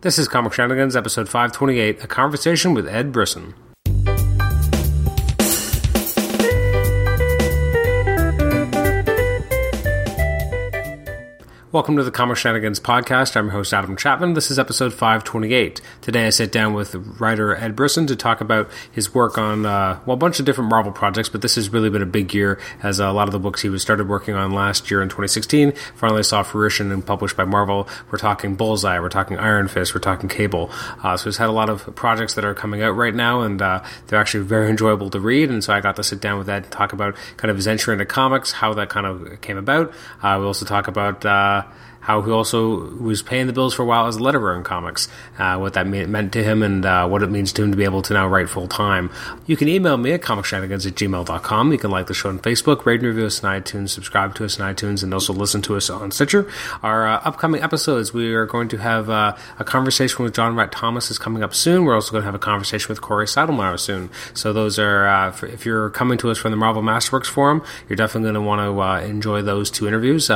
This is Comic Shenanigans, episode 528, a conversation with Ed Brisson. Welcome to the Comic Shenanigans podcast. I'm your host, Adam Chapman. This is episode 528. Today I sit down with writer Ed Brisson to talk about his work on, uh, well, a bunch of different Marvel projects, but this has really been a big year as a lot of the books he was started working on last year in 2016 finally saw fruition and published by Marvel. We're talking Bullseye, we're talking Iron Fist, we're talking Cable. Uh, so he's had a lot of projects that are coming out right now, and uh, they're actually very enjoyable to read. And so I got to sit down with Ed and talk about kind of his entry into comics, how that kind of came about. Uh, we also talk about uh, how he also was paying the bills for a while as a letterer in comics, uh, what that meant to him, and uh, what it means to him to be able to now write full time. You can email me at comicshenanigans at gmail.com. You can like the show on Facebook, rate and review us on iTunes, subscribe to us on iTunes, and also listen to us on Stitcher. Our uh, upcoming episodes, we are going to have uh, a conversation with John Wright Thomas is coming up soon. We're also going to have a conversation with Cory Sedlmeier soon. So those are, uh, if you're coming to us from the Marvel Masterworks Forum, you're definitely going to want to uh, enjoy those two interviews.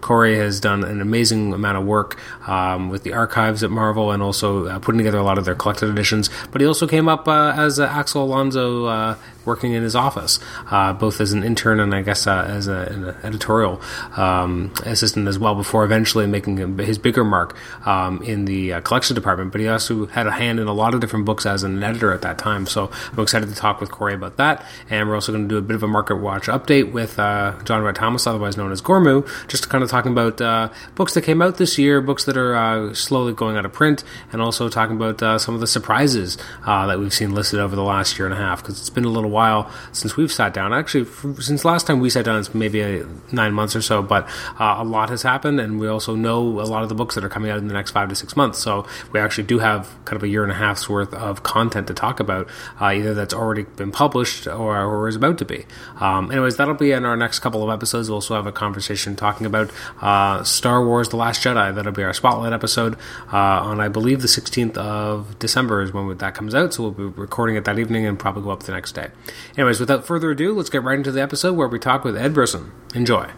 Corey has done an amazing amount of work um, with the archives at Marvel and also uh, putting together a lot of their collected editions. But he also came up uh, as uh, Axel Alonso working in his office, uh, both as an intern and I guess uh, as a, an editorial um, assistant as well, before eventually making his bigger mark um, in the uh, collection department. But he also had a hand in a lot of different books as an editor at that time. So I'm excited to talk with Cory about that. And we're also going to do a bit of a market watch update with uh, John Wright Thomas, otherwise known as Gormu, just kind of talking about uh, books that came out this year, books that are uh, slowly going out of print, and also talking about some of the surprises that we've seen listed over the last year and a half, because it's been a little while since we've sat down. Actually, since last time we sat down, it's maybe a, nine months or so, but uh, a lot has happened, and we also know a lot of the books that are coming out in the next five to six months. So we actually do have kind of a year and a half's worth of content to talk about, uh, either that's already been published or, or is about to be. Um, anyways, that'll be in our next couple of episodes. We'll also have a conversation talking about uh, Star Wars: The Last Jedi. That'll be our spotlight episode uh, on, I believe, the 16th of December is when that comes out. So we'll be recording it that evening and probably go up the next day. Anyways, without further ado, let's get right into the episode where we talk with Ed Brisson. Enjoy.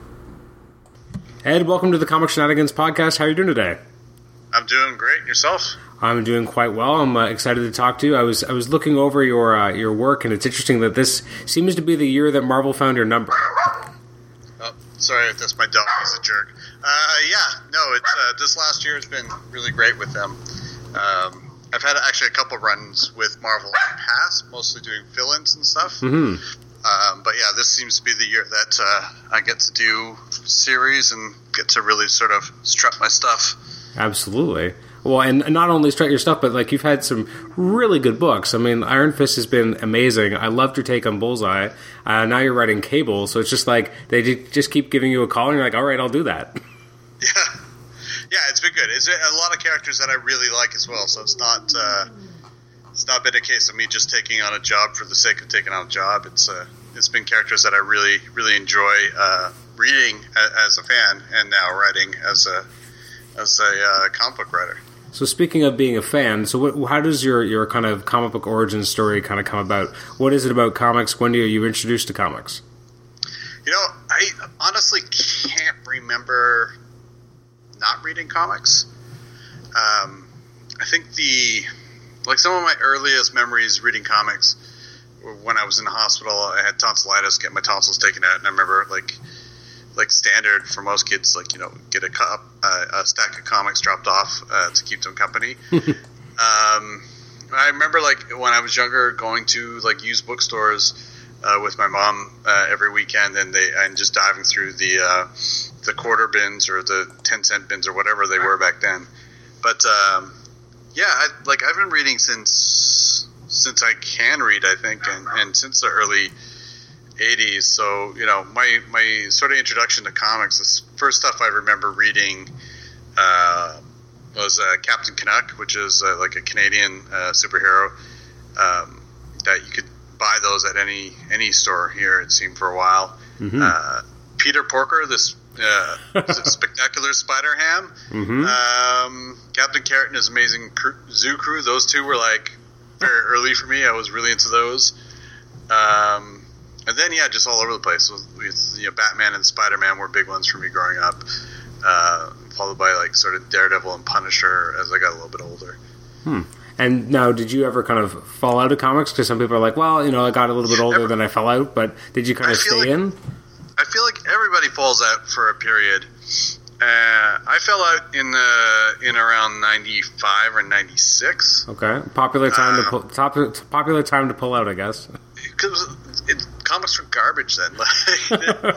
Ed, welcome to the Comic Shenanigans podcast. How are you doing today? I'm doing great. Yourself? I'm doing quite well. I'm uh, excited to talk to you. I was I was looking over your uh, your work, and it's interesting that this seems to be the year that Marvel found your number. Oh, sorry if that's my dog. He's a jerk. Uh, yeah, no, it's uh, this last year has been really great with them. Um, I've had actually a couple runs with Marvel in the past, mostly doing fill-ins and stuff. Mm-hmm. Um, but yeah, this seems to be the year that uh, I get to do series and get to really sort of strut my stuff. Absolutely. Well, and not only strut your stuff, but like you've had some really good books. I mean, Iron Fist has been amazing. I loved your take on Bullseye. Uh, now you're writing Cable, so it's just like they just keep giving you a call, and you're like, all right, I'll do that. Yeah yeah, it's been good. It's a lot of characters that I really like as well. So it's not uh, it's not been a case of me just taking on a job for the sake of taking on a job. It's uh, it's been characters that I really really enjoy uh, reading as a fan and now writing as a as a uh, comic book writer. So speaking of being a fan, so what, how does your, your kind of comic book origin story kind of come about? What is it about comics? When do you, you introduced to comics? You know, I honestly can't remember not reading comics. Um, I think the like some of my earliest memories reading comics when I was in the hospital. I had tonsillitis, get my tonsils taken out, and I remember like like standard for most kids, like you know, get a cup, uh, a stack of comics dropped off uh, to keep them company. um, I remember like when I was younger, going to like used bookstores uh, with my mom uh, every weekend, and they and just diving through the uh, the quarter bins or the ten cent bins or whatever they were back then. But um, yeah, I, like I've been reading since since I can read, I think, and, and since the early '80s. So you know, my my sort of introduction to comics, the first stuff I remember reading. Uh, was uh, Captain Canuck, which is uh, like a Canadian superhero um, that you could buy those at any any store here. It seemed for a while. Mm-hmm. Uh, Peter Porker, this uh, spectacular Spider Ham. Mm-hmm. Um, Captain Carrot and his amazing crew, zoo crew. Those two were like very early for me. I was really into those. Um, and then yeah, just all over the place. With you know, Batman and Spider Man were big ones for me growing up. Uh, followed by like sort of Daredevil and Punisher as I got a little bit older. Hmm. And now, did you ever kind of fall out of comics? Because some people are like, well, you know, I got a little bit older, then I fell out. But did you kind of stay like, in? I feel like everybody falls out for a period. Uh, I fell out in the in around ninety five or ninety six. Okay, popular time to pull, top, popular time to pull out, I guess. Because comics were garbage then. Like,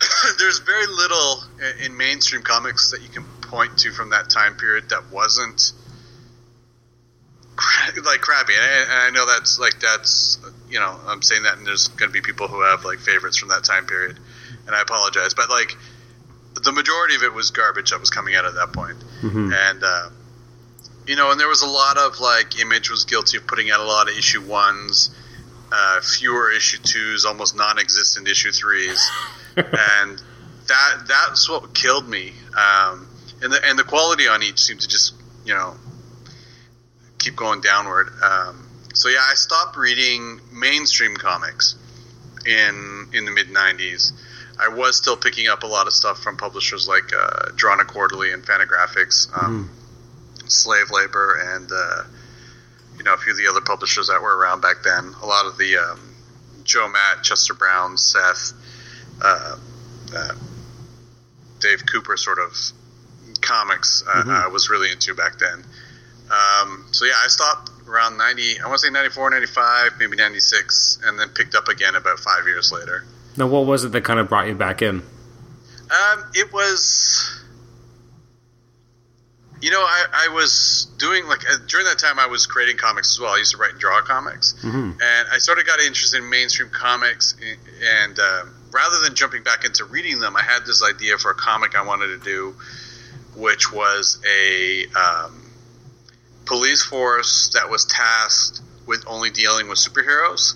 there's very little in mainstream comics that you can point to from that time period that wasn't like crappy. And I, and I, know that's like that's you know I'm saying that, and there's going to be people who have like favorites from that time period, and I apologize, but like the majority of it was garbage that was coming out at that point. Mm-hmm. and uh, you know, and there was a lot of like Image was guilty of putting out a lot of issue ones, uh, fewer issue twos, almost non-existent issue threes, and that that's what killed me. Um, and the and the quality on each seemed to just you know keep going downward. Um, so yeah, I stopped reading mainstream comics in in the mid '90s. I was still picking up a lot of stuff from publishers like uh, Drawn Quarterly and Fantagraphics, um, mm. Slave Labor, and uh, you know a few of the other publishers that were around back then. A lot of the um, Joe Matt, Chester Brown, Seth, uh, uh Dave Cooper sort of comics uh, mm-hmm. I was really into back then. Um, so yeah, I stopped around 90, I want to say 94, 95, maybe 96, and then picked up again about five years later. Now, what was it that kind of brought you back in? Um, it was, you know, I, I was doing like uh, during that time I was creating comics as well. I used to write and draw comics, mm-hmm. and I sort of got interested in mainstream comics. And uh, rather than jumping back into reading them, I had this idea for a comic I wanted to do, which was a um, police force that was tasked with only dealing with superheroes,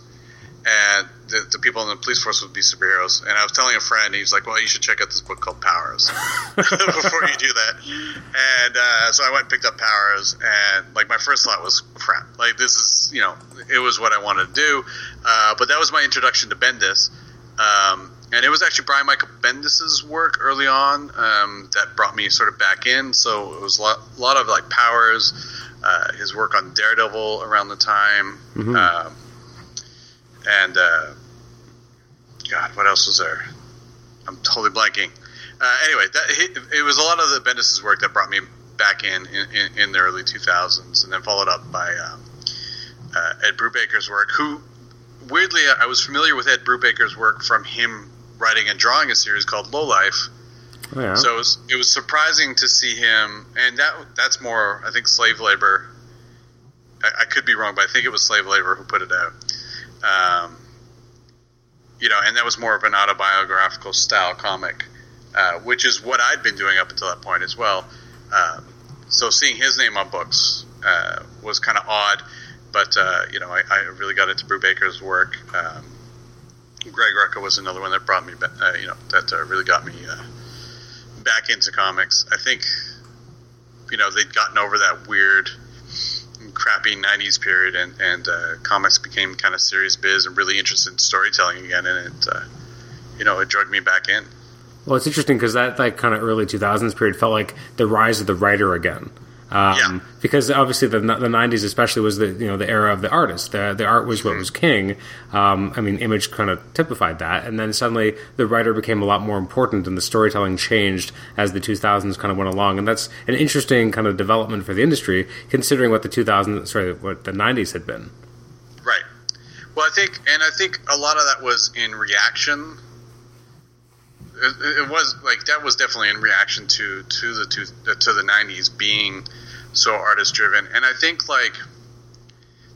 and the, the, people in the police force would be superheroes. And I was telling a friend, he's like, "Well, you should check out this book called Powers before you do that." And uh, so I went and picked up Powers, and like my first thought was, "Crap! Like this is you know, it was what I wanted to do." Uh, but that was my introduction to Bendis. Um, and it was actually Brian Michael Bendis's work early on um, that brought me sort of back in. So it was a lot, a lot of like Powers, uh, his work on Daredevil around the time, mm-hmm. Um, and uh, God, what else was there? I'm totally blanking. Uh, anyway, that, it was a lot of the Bendis's work that brought me back in in, in, the early 2000s, and then followed up by um, uh, Ed Brubaker's work. Who, weirdly, I was familiar with Ed Brubaker's work from him writing and drawing a series called Low Life So it was, it was surprising to see him, and that that's more, I think, slave labor. I, I could be wrong, but I think it was slave labor who put it out. Um, you know, and that was more of an autobiographical style comic, uh, which is what I'd been doing up until that point as well. Uh, so seeing his name on books uh, was kind of odd, but uh, you know, I, I, really got into Brubaker's work. Um, Greg Rucka was another one that brought me, uh, you know, that uh, really got me back into comics. I think, you know, they'd gotten over that weird, crappy '90s period, and and uh, comics became kind of serious biz and really interested in storytelling again, and it, uh, you know, it drugged me back in. Well, it's interesting because that like kind of early 2000s period felt like the rise of the writer again. Um, yeah. Because obviously the the '90s, especially, was the you know the era of the artist. The the art was what was king. Um, I mean, Image kind of typified that, and then suddenly the writer became a lot more important, and the storytelling changed as the 2000s kind of went along. And that's an interesting kind of development for the industry, considering what the 2000s, sorry, what the '90s had been. Right. Well, I think, and I think a lot of that was in reaction it, was like that was definitely in reaction to to the to, to the 90s being so artist driven and i think like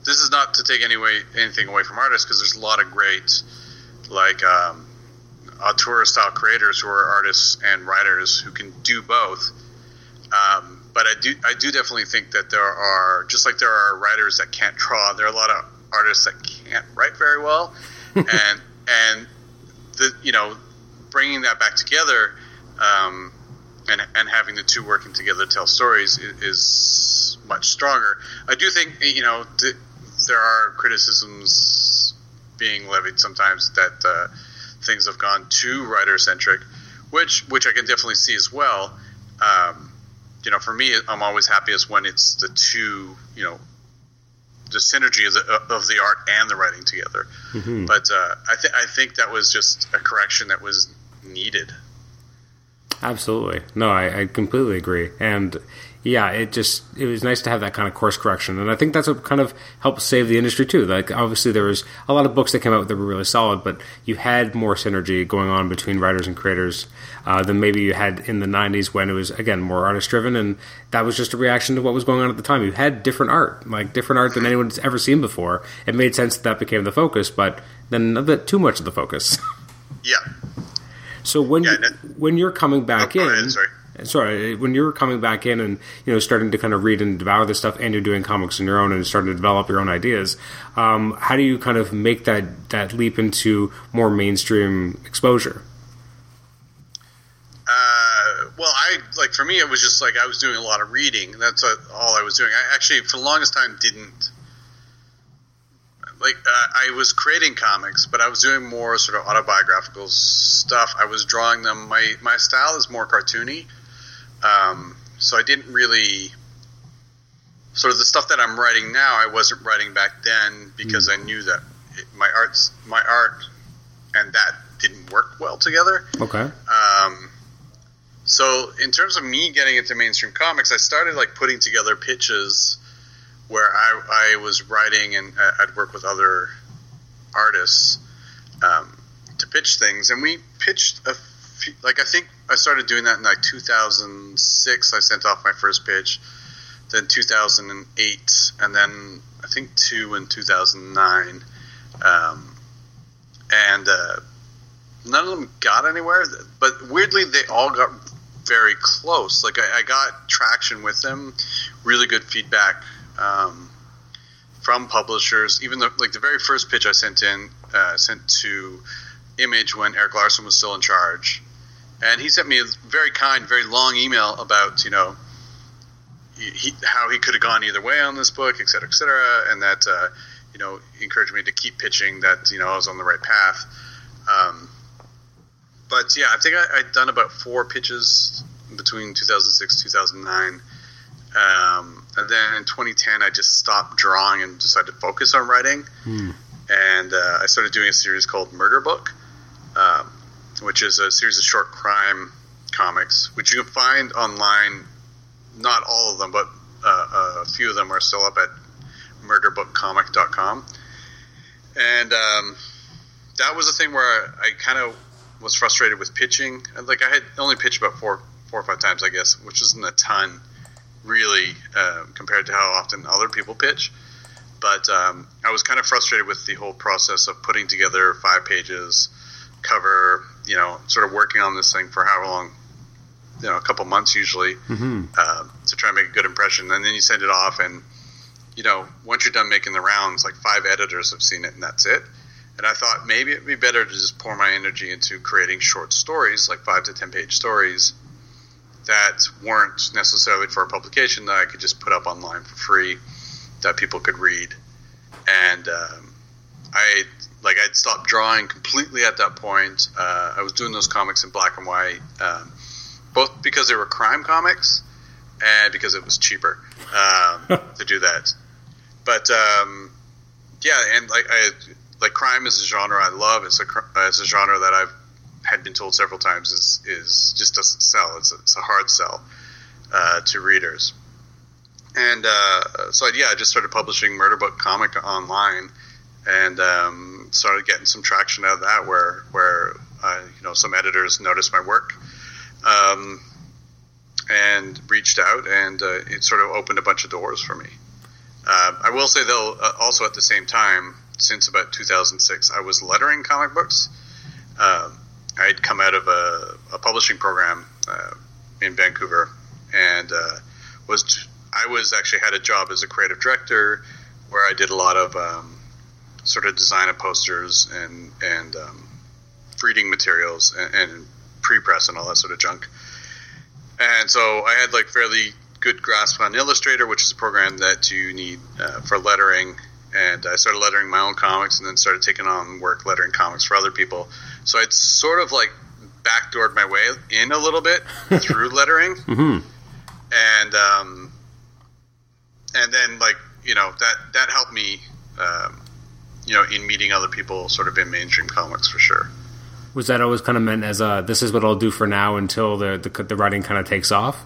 this is not to take any way, anything away from artists because there's a lot of great like um, auteur style creators who are artists and writers who can do both. Um, but i do i do definitely think that there are just like there are writers that can't draw there are a lot of artists that can't write very well. And and the you know bringing that back together um, and and having the two working together to tell stories is, is much stronger. I do think you know th- there are criticisms being levied sometimes that uh, things have gone too writer centric, which which I can definitely see as well. um, you know, for me, I'm always happiest when it's the two, you know, the synergy of the, of the art and the writing together. Mm-hmm. But uh, I, th- I think that was just a correction that was needed. Absolutely. No, I, I completely agree. And yeah, it just it was nice to have that kind of course correction, and I think that's what kind of helped save the industry too. Like obviously there was a lot of books that came out that were really solid, but you had more synergy going on between writers and creators uh, than maybe you had in the '90s when it was again more artist driven, and that was just a reaction to what was going on at the time. You had different art, like different art than anyone's ever seen before. It made sense that that became the focus, but then a bit too much of the focus. Yeah. So when yeah, you, when you're coming back oh, in, ahead, sorry sorry, when you're coming back in and you know starting to kind of read and devour this stuff, and you're doing comics on your own and starting to develop your own ideas, um, how do you kind of make that that leap into more mainstream exposure? Uh, well, I like for me, it was just like I was doing a lot of reading. That's uh, all I was doing. I actually, for the longest time, didn't like uh, I was creating comics, but I was doing more sort of autobiographical stuff. I was drawing them. My my style is more cartoony, um, so I didn't really sort of the stuff that I'm writing now. I wasn't writing back then because mm. I knew that it, my arts, my art, and that didn't work well together. Okay. Um, so in terms of me getting into mainstream comics, I started like putting together pitches where I, I was writing and uh, I'd work with other artists um, to pitch things, and we pitched a few, like I think I started doing that in like 2006. I sent off my first pitch, then 2008, and then I think two in 2009. Um, and uh, none of them got anywhere, but weirdly, they all got very close. Like I, I got traction with them, really good feedback um, from publishers. Even though, like the very first pitch I sent in, uh, sent to Image when Erik Larsen was still in charge, and he sent me a very kind, very long email about you know he, how he could have gone either way on this book, et cetera, et cetera, and that uh, you know encouraged me to keep pitching that you know I was on the right path. Um, but yeah, I think I, had done about four pitches between 2006 2009. Um, and then in 2010, I just stopped drawing and decided to focus on writing. Hmm. And uh, I started doing a series called Murder Book, um, which is a series of short crime comics, which you can find online. Not all of them, but uh, a few of them are still up at murderbookcomic.com. And um, that was a thing where I, I kind of was frustrated with pitching. Like I had only pitched about four, four or five times, I guess, which isn't a ton, really, uh, compared to how often other people pitch. But um, I was kind of frustrated with the whole process of putting together five pages, cover, you know, sort of working on this thing for however long, you know, a couple months usually, mm-hmm. uh, to try and make a good impression. And then you send it off, and you know, once you're done making the rounds, like five editors have seen it, and that's it. And I thought maybe it'd be better to just pour my energy into creating short stories, like five to ten page stories, that weren't necessarily for a publication that I could just put up online for free, that people could read. And um, I like I'd stopped drawing completely at that point. Uh, I was doing those comics in black and white, um, both because they were crime comics and because it was cheaper um, to do that. But um, yeah, and like I like crime is a genre I love. It's a it's a genre that I've had been told several times is is just doesn't sell. It's a, it's a hard sell uh, to readers. And uh, so yeah, I just started publishing Murder Book comic online, and um, started getting some traction out of that. Where where you know some editors noticed my work. Um, and reached out, and uh, it sort of opened a bunch of doors for me. Uh, I will say though, uh, also at the same time, since about 2006. I was lettering comic books. Um, I'd come out of a, a publishing program uh, in Vancouver, and uh, was I was actually had a job as a creative director where I did a lot of um, sort of design of posters and and um, reading materials and, and pre-press and all that sort of junk. And so I had like fairly good grasp on Illustrator, which is a program that you need uh, for lettering and I started lettering my own comics, and then started taking on work lettering comics for other people. So I'd sort of like backdoored my way in a little bit through lettering, Mm-hmm. and um, and then like you know that that helped me, um, you know, in meeting other people, sort of in mainstream comics for sure. Was that always kind of meant as a this is what I'll do for now until the the, the writing kind of takes off?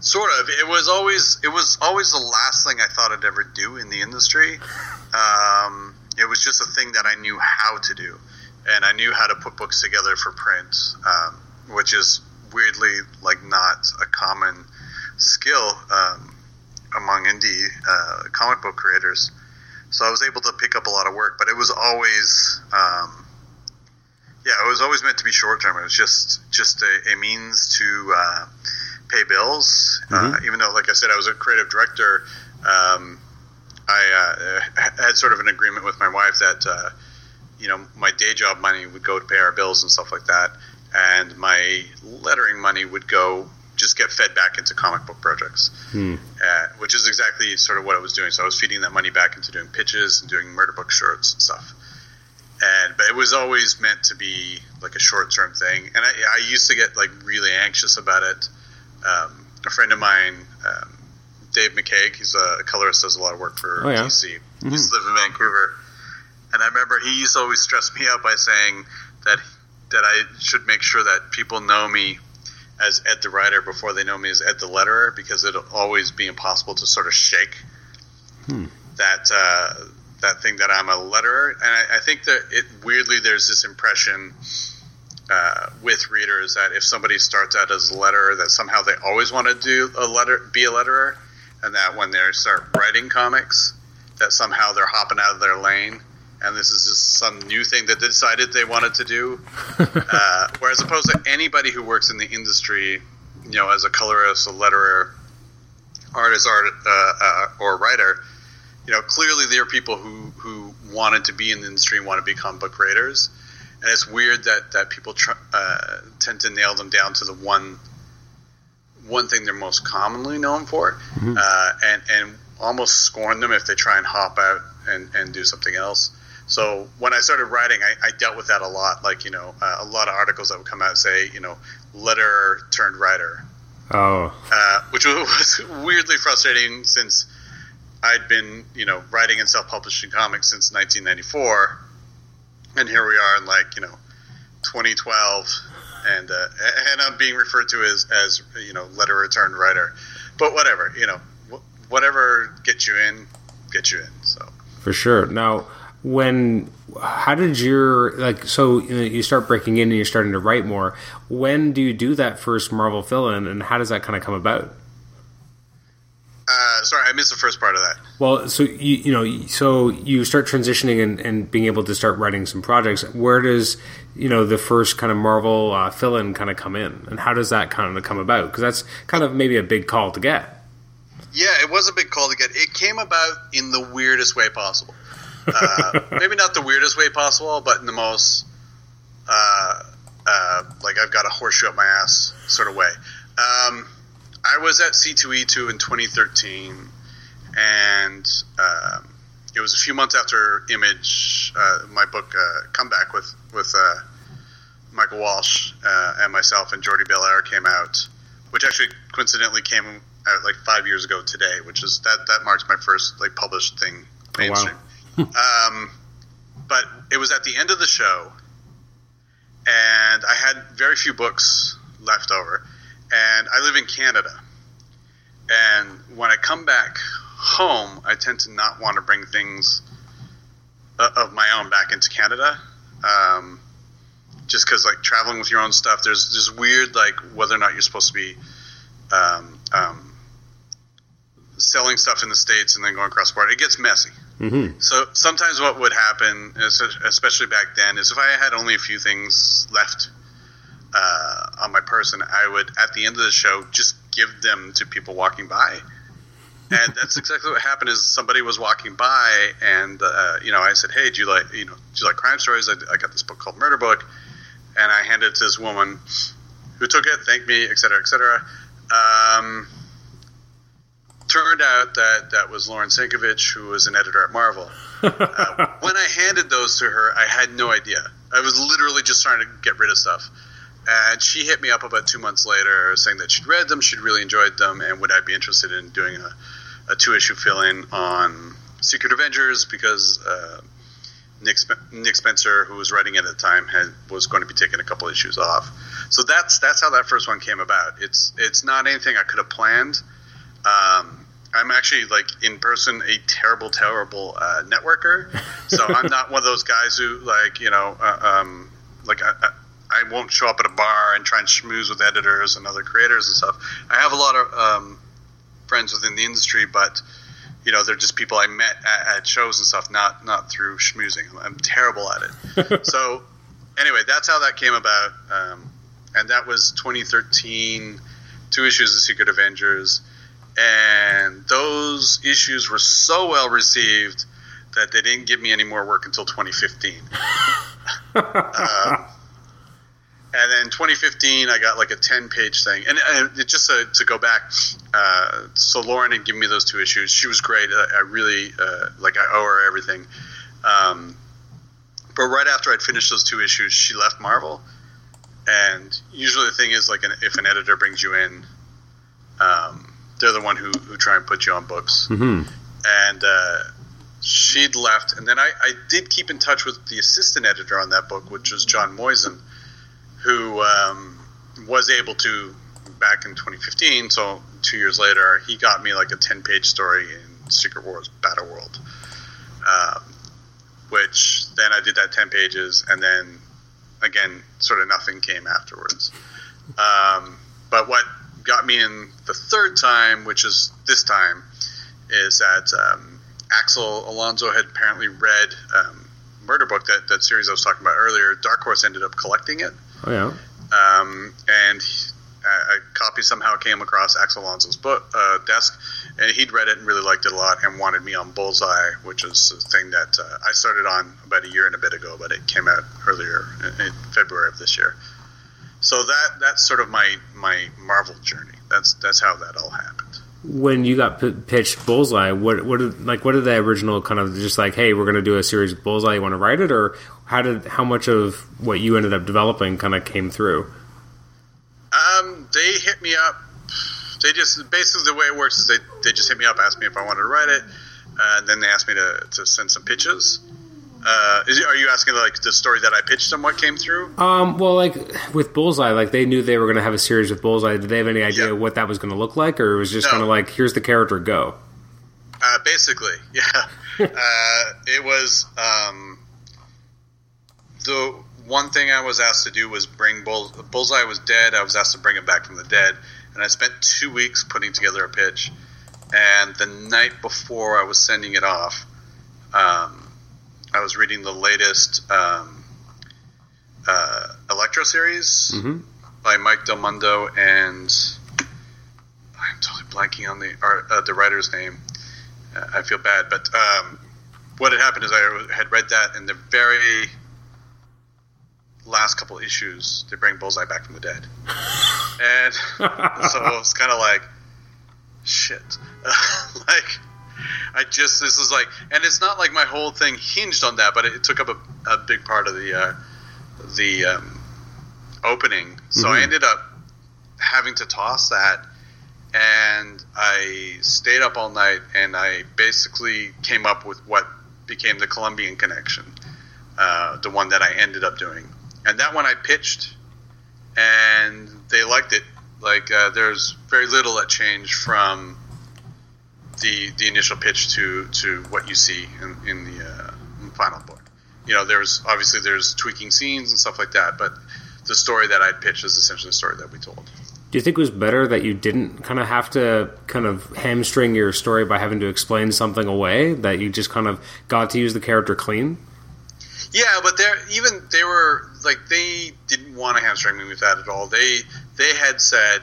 Sort of. It was always it was always the last thing I thought I'd ever do in the industry. Um, it was just a thing that I knew how to do, and I knew how to put books together for print, um, which is weirdly like not a common skill um, among indie uh, comic book creators. So I was able to pick up a lot of work, but it was always. Um, yeah, it was always meant to be short term. It was just just a, a means to uh, pay bills. Uh, even though, like I said, I was a creative director, um, I uh, had sort of an agreement with my wife that uh, you know my day job money would go to pay our bills and stuff like that, and my lettering money would go just get fed back into comic book projects, uh, which is exactly sort of what I was doing. So I was feeding that money back into doing pitches and doing murder book shorts and stuff and but it was always meant to be like a short term thing. And I, I used to get like really anxious about it. Um, a friend of mine, um, Dave McCaig, he's a colorist, does a lot of work for Oh, yeah. DC. He used to live in Vancouver, and I remember he used to always stress me out by saying that that I should make sure that people know me as Ed the writer before they know me as Ed the letterer because it'll always be impossible to sort of shake that uh, that thing that I'm a letterer, and I, I think that it weirdly there's this impression uh, with readers that if somebody starts out as a letterer, that somehow they always want to do a letter, be a letterer, and that when they start writing comics, that somehow they're hopping out of their lane, and this is just some new thing that they decided they wanted to do. uh, whereas opposed to anybody who works in the industry, you know, as a colorist, a letterer, artist, art, uh, uh, or writer, you know, clearly there are people who, who wanted to be in the industry and want to be comic book creators. And it's weird that, that people tr- uh, tend to nail them down to the one one thing they're most commonly known for, uh, and and almost scorn them if they try and hop out and, and do something else. So when I started writing, I, I dealt with that a lot. Like you know, uh, a lot of articles that would come out say, you know, letter turned writer, Oh, uh, which was weirdly frustrating since I'd been, you know, writing and self-publishing comics since 1994, and here we are in like, you know, 2012, and uh, and I'm being referred to as as you know, letter returned writer, but whatever, you know, wh- whatever gets you in, gets you in. So. for sure. Now, when how did your like so you, know, you start breaking in and you're starting to write more? When do you do that first Marvel fill-in, and how does that kind of come about? Uh, sorry, I missed the first part of that. Well, so you you know, so you start transitioning and, and being able to start writing some projects. Where does you know the first kind of Marvel uh, fill-in kind of come in, and how does that kind of come about? Because that's kind of maybe a big call to get. Yeah, it was a big call to get. It came about in the weirdest way possible. Uh, maybe not the weirdest way possible, but in the most uh, uh, like I've got a horseshoe up my ass sort of way. Um, I was at C2E2 in 2013, and um, it was a few months after Image, uh, my book uh, Comeback with with uh, Michael Walsh uh, and myself and Jordie Bellaire came out, which actually coincidentally came out like five years ago today, which is that that marks my first like published thing Oh, wow. um, but it was at the end of the show, and I had very few books left over, and I live in Canada, and when I come back home, I tend to not want to bring things uh, of my own back into Canada. Um, just because like traveling with your own stuff, there's this weird like whether or not you're supposed to be um, um, selling stuff in the states and then going across border. It gets messy. Mm-hmm. So sometimes what would happen, especially back then, is if I had only a few things left uh, on my person, I would at the end of the show just give them to people walking by. And that's exactly what happened. Is somebody was walking by, and uh, you know, I said, "Hey, do you like you know, do you like crime stories? I, I got this book called Murder Book," and I handed it to this woman, who took it, thanked me, et cetera, et cetera. Um, turned out that that was Lauren Sankovitch, who was an editor at Marvel. Uh, when I handed those to her, I had no idea. I was literally just trying to get rid of stuff, And she hit me up about two months later saying that she'd read them, she'd really enjoyed them, and would I be interested in doing a, a two issue fill in on Secret Avengers because uh, Nick, Sp- Nick Spencer, who was writing it at the time, had, was going to be taking a couple issues off. So that's that's how that first one came about. It's it's not anything I could have planned. Um, I'm actually like in person a terrible, terrible uh, networker. So I'm not one of those guys who like you know uh, um, like won't show up at a bar and try and schmooze with editors and other creators and stuff. I have a lot of um, friends within the industry, but you know they're just people I met at, at shows and stuff, not not through schmoozing. I'm terrible at it. so anyway, that's how that came about, um, and that was 2013. Two issues of Secret Avengers, and those issues were so well received that they didn't give me any more work until 2015. um, and then 2015 i got like a 10 page thing. And, and it, just uh, to go back uh, so lauren had given me those two issues. She was great. I, I really uh, like i owe her everything. Um, but right after i'd finished those two issues she left marvel. And usually the thing is like an, if an editor brings you in um, they're the one who, who try and put you on books. Mm-hmm. and uh, she'd left. And then I, I did keep in touch with the assistant editor on that book which was jon moisan who um, was able to back in 2015. So two years later, he got me like a 10 page story in Secret Wars Battle World, um, which then I did that 10 pages, and then again, sort of nothing came afterwards. Um, but what got me in the third time, which is this time, is that um, Axel Alonso had apparently read um, Murder Book, that, that series I was talking about earlier. Dark Horse ended up collecting it. Oh yeah. Um, and a copy somehow came across Axel Alonso's book uh, desk, and he'd read it and really liked it a lot, and wanted me on Bullseye, which is a thing that uh, I started on about a year and a bit ago, but it came out earlier in, in February of this year. So that that's sort of my my Marvel journey. That's that's how that all happened when you got p- pitched Bullseye, what what did, like what did the original kind of just like, hey, we're going to do a series of Bullseye, you want to write it, or how did how much of what you ended up developing kind of came through? Um, they hit me up. They just basically the way it works is they they just hit me up, asked me if I wanted to write it, uh, and then they asked me to to send some pitches. Uh, is, are you asking like the story that I pitched them? What came through? Um, well, like with Bullseye, like they knew they were going to have a series with Bullseye. Did they have any idea yep. what that was going to look like, or it was just no. kind of like, here's the character, go? Uh, basically, yeah. uh, it was um, the one thing I was asked to do was bring Bull, Bullseye was dead. I was asked to bring him back from the dead, and I spent two weeks putting together a pitch. And the night before I was sending it off. Um, I was reading the latest um, uh, Electro series mm-hmm. by Mike Del Mundo, and I'm totally blanking on the art, uh, the writer's name. Uh, I feel bad, but um, what had happened is I had read that in the very last couple issues. They bring Bullseye back from the dead, and so it's kind of like shit, like I just this is like, and it's not like my whole thing hinged on that, but it, it took up a, a, big part of the uh, the um, opening. So mm-hmm. I ended up having to toss that, and I stayed up all night, and I basically came up with what became the Colombian connection, uh, the one that I ended up doing, and that one I pitched, and they liked it. Like uh, there's very little that changed from the the initial pitch to to what you see in, in the uh, final book. You know, there's obviously there's tweaking scenes and stuff like that, but the story that I pitched is essentially the story that we told. Do you think it was better that you didn't kind of have to kind of hamstring your story by having to explain something away? That you just kind of got to use the character clean? Yeah, but they're even they were like they didn't want to hamstring me with that at all. They they had said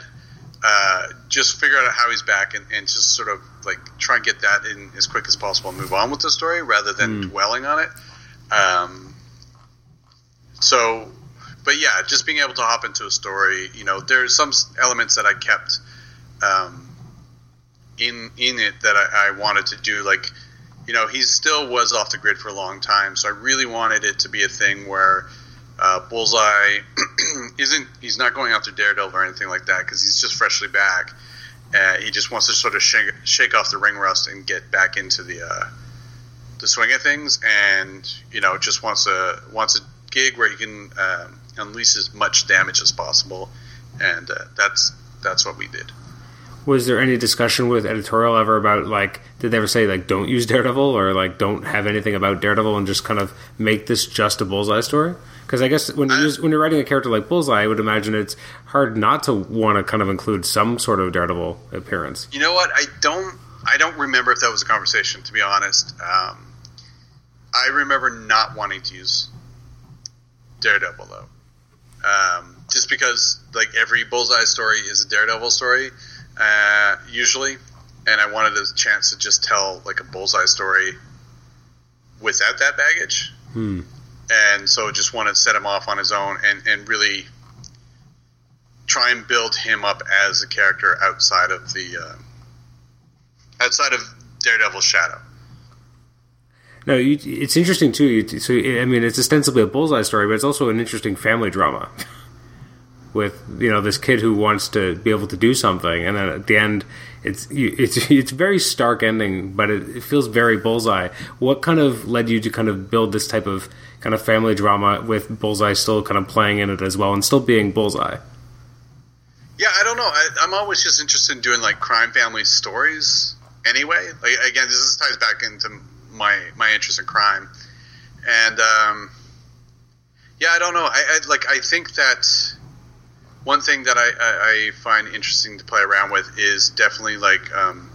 uh, just figure out how he's back and, and, just sort of like try and get that in as quick as possible and move on with the story rather than mm. dwelling on it. Um, so, but yeah, just being able to hop into a story, you know, there's some elements that I kept um, in in it that I, I wanted to do, like you know, he still was off the grid for a long time, so I really wanted it to be a thing where Uh, Bullseye isn't he's not going after Daredevil or anything like that because he's just freshly back. Uh, he just wants to sort of shake, shake off the ring rust and get back into the uh, the swing of things, and you know just wants a wants a gig where he can um, unleash as much damage as possible, and uh, that's that's what we did. Was there any discussion with editorial ever about like did they ever say like don't use Daredevil or like don't have anything about Daredevil and just kind of make this just a Bullseye story? Because I guess when you use, when you're writing a character like Bullseye, I would imagine it's hard not to want to kind of include some sort of Daredevil appearance. You know what? I don't I don't remember if that was a conversation. To be honest, um, I remember not wanting to use Daredevil though, um, just because like every Bullseye story is a Daredevil story uh, usually, and I wanted a chance to just tell like a Bullseye story without that baggage. Hmm. And so just wanted to set him off on his own and, and really try and build him up as a character outside of the uh, outside of Daredevil's shadow. No, you, it's interesting too. You, so I mean, it's ostensibly a bullseye story, but it's also an interesting family drama with you know this kid who wants to be able to do something, and then at the end, it's it's it's very stark ending, but it, it feels very bullseye. What kind of led you to kind of build this type of kind of family drama with bullseye still kind of playing in it as well, and still being bullseye? Yeah, I don't know. I, I'm always just interested in doing like crime family stories. Anyway, like again, this ties back into my my interest in crime, and um, yeah, I don't know. I, I like I think that one thing that I, I, I, find interesting to play around with is definitely like um,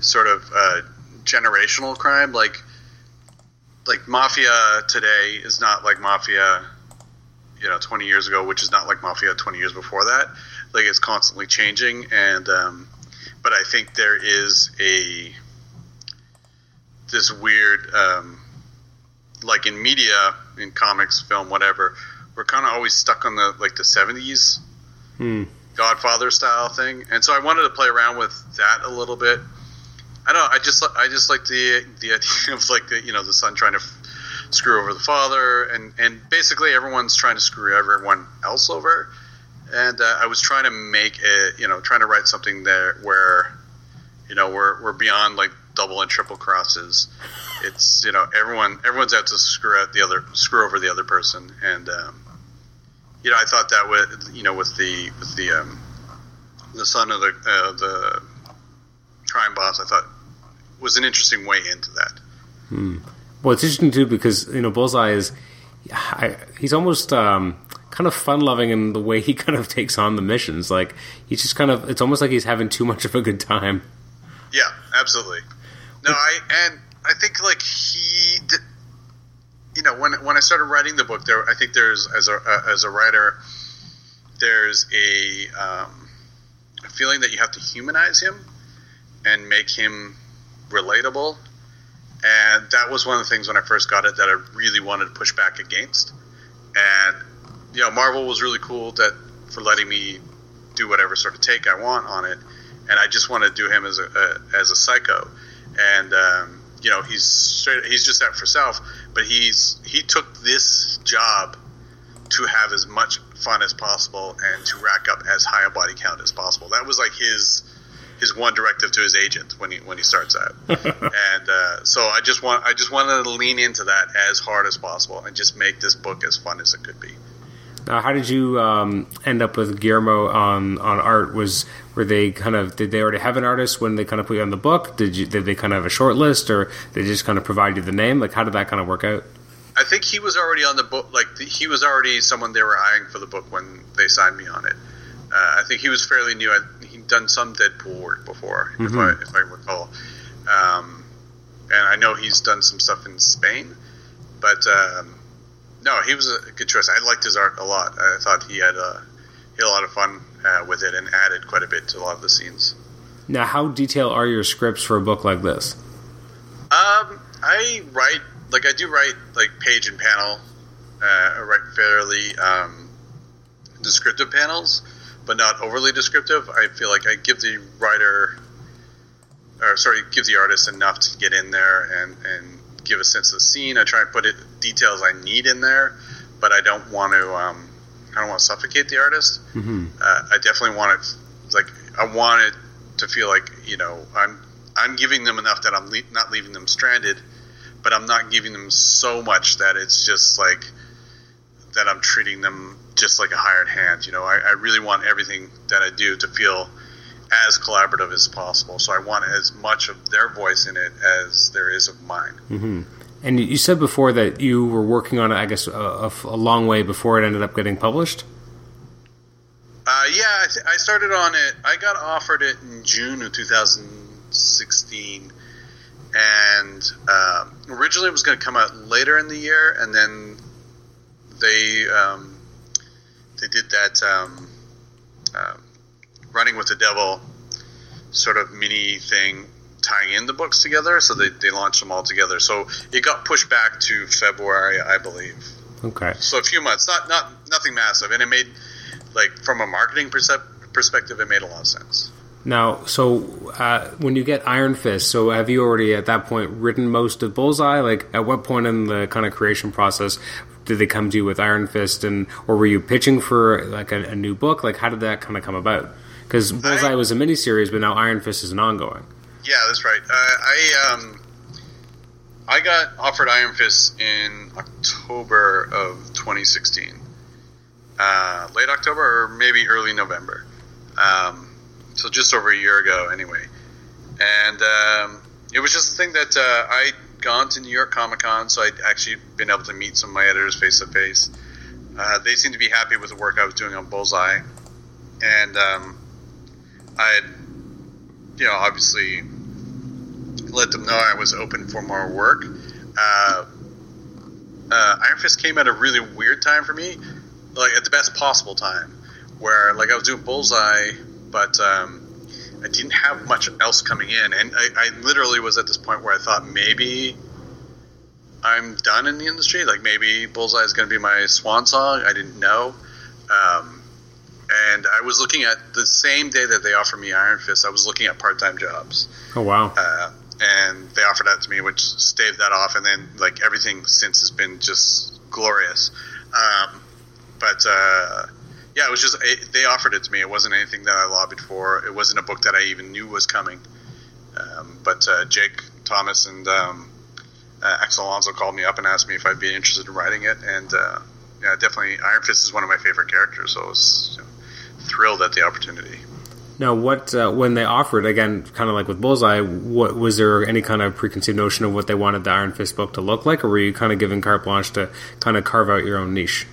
sort of uh, generational crime, like like mafia today is not like mafia you know 20 years ago which is not like mafia 20 years before that. Like it's constantly changing and um, but i think there is a this weird um, like in media in comics film whatever we're kind of always stuck on the like the 70s hmm. godfather style thing and so i wanted to play around with that a little bit i don't i just i just like the the idea of like the you know the son trying to screw over the father and and basically everyone's trying to screw everyone else over and uh, i was trying to make it you know trying to write something there where you know we're we're beyond like double and triple crosses. It's you know everyone everyone's out to screw out the other screw over the other person, and um, you know I thought that with you know with the with the um, the son of the uh, the crime boss, I thought was an interesting way into that. Hmm. Well, it's interesting too because you know Bullseye is I, he's almost um, kind of fun loving in the way he kind of takes on the missions. Like he's just kind of it's almost like he's having too much of a good time. Yeah, absolutely. No, I and I think like he, you know, when when I started writing the book, there I think there's as a as a writer, there's a, um, a feeling that you have to humanize him and make him relatable, and that was one of the things when I first got it that I really wanted to push back against, and you know, Marvel was really cool that for letting me do whatever sort of take I want on it, and I just want to do him as a, a as a psycho. And um, you know he's straight, he's just out for self. But he's he took this job to have as much fun as possible and to rack up as high a body count as possible. That was like his his one directive to his agent when he when he starts out. and uh, so I just want I just wanted to lean into that as hard as possible and just make this book as fun as it could be. Now, how did you um, end up with Guillermo on, on art? Was were they kind of did they already have an artist when they kind of put you on the book? Did you did they kind of have a short list, or they just kind of provide you the name? Like, how did that kind of work out? I think he was already on the book. Like he was already someone they were eyeing for the book when they signed me on it. Uh, I think he was fairly new. He'd done some Deadpool work before, mm-hmm. if I if I recall. Um, and I know he's done some stuff in Spain, but. Um, no, he was a good choice. I liked his art a lot. I thought he had a he had a lot of fun uh, with it and added quite a bit to a lot of the scenes. Now, how detailed are your scripts for a book like this? Um, I write like I do write like page and panel. Uh, I write fairly um, descriptive panels, but not overly descriptive. I feel like I give the writer, or sorry, give the artist enough to get in there and and give a sense of the scene. I try and put it details I need in there, but I don't want to. Um, I don't want to suffocate the artist. Mm-hmm. Uh, I definitely want it. Like I want it to feel like you know I'm I'm giving them enough that I'm le- not leaving them stranded, but I'm not giving them so much that it's just like that I'm treating them just like a hired hand. You know, I, I really want everything that I do to feel as collaborative as possible. So I want as much of their voice in it as there is of mine. Mm-hmm. And you said before that you were working on it, I guess, a, a, long way before it ended up getting published. Uh, yeah, I, I started on it. I got offered it in June of 2016, and uh, originally it was going to come out later in the year, and then they um, they did that um, uh, running with the devil sort of mini thing tying in the books together so they, they launched them all together so it got pushed back to february i believe okay so a few months not not nothing massive and it made like from a marketing perspective it made a lot of sense now so uh, when you get iron fist so have you already at that point written most of bullseye like at what point in the kind of creation process did they come to you with Iron Fist, and or were you pitching for like a, a new book? Like, how did that kind of come about? Because Bullseye I, was a miniseries, but now Iron Fist is an ongoing. Yeah, that's right. Uh, I um, I got offered Iron Fist in October of 2016, uh, late October or maybe early November. Um, so just over a year ago, anyway. And um, it was just a thing that uh, I gone to New York Comic Con, so I'd actually been able to meet some of my editors face to face. They seemed to be happy with the work I was doing on Bullseye, and um, I had, you know, obviously let them know I was open for more work. Uh, uh, Iron Fist came at a really weird time for me, like at the best possible time, where like I was doing Bullseye, but um, I didn't have much else coming in, and I, I, literally was at this point where I thought maybe I'm done in the industry. Like maybe Bullseye is going to be my swan song. I didn't know, um, and I was looking at the same day that they offered me Iron Fist. I was looking at part time jobs. Oh wow! Uh, and they offered that to me, which staved that off. And then like everything since has been just glorious. Um, but uh, yeah, it was just it, they offered it to me. It wasn't anything that I lobbied for. It wasn't a book that I even knew was coming. Um, but uh, Jake Thomas and um, uh, Axel Alonso called me up and asked me if I'd be interested in writing it, and uh, yeah, definitely Iron Fist is one of my favorite characters. So I was you know, thrilled at the opportunity. Now, what uh, when they offered again, kind of like with Bullseye, what was there any kind of preconceived notion of what they wanted the Iron Fist book to look like, or were you kind of given carte blanche to kind of carve out your own niche?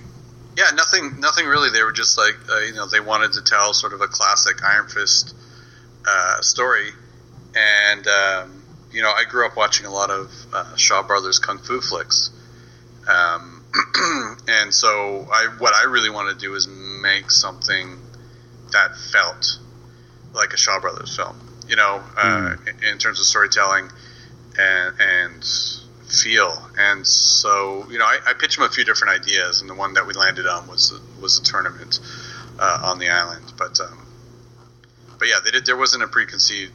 Yeah, nothing, nothing really. They were just like, uh, you know, they wanted to tell sort of a classic Iron Fist uh, story, and um, you know, I grew up watching a lot of uh, Shaw Brothers kung fu flicks, um, and so I, what I really want to do is make something that felt like a Shaw Brothers film. You know, mm. in, in terms of storytelling and and feel. And so, you know, I, I, pitched him a few different ideas, and the one that we landed on was was a tournament uh, on the island. But um, but yeah, did, there wasn't a preconceived,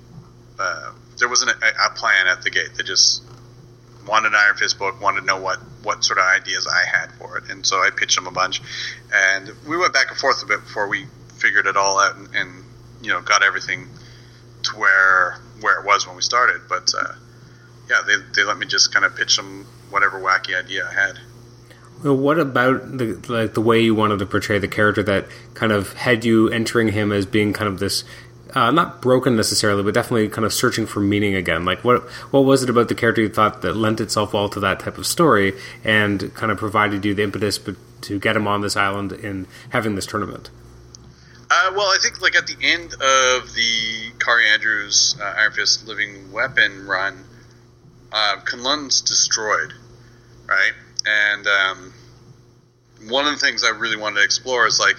uh, there wasn't a, a, plan at the gate. They just wanted an Iron Fist book, wanted to know what what sort of ideas I had for it, and so I pitched them a bunch, and we went back and forth a bit before we figured it all out and, and you know got everything to where where it was when we started. But uh, yeah, they, they let me just kind of pitch them whatever wacky idea I had. Well, what about the like the way you wanted to portray the character that kind of had you entering him as being kind of this uh, not broken necessarily, but definitely kind of searching for meaning again. Like what what was it about the character you thought that lent itself well to that type of story and kind of provided you the impetus to get him on this island and having this tournament? Uh, well, I think like at the end of the Kaare Andrews uh, Iron Fist Living Weapon run, uh, Kunlun's destroyed, right? And um, one of the things I really wanted to explore is like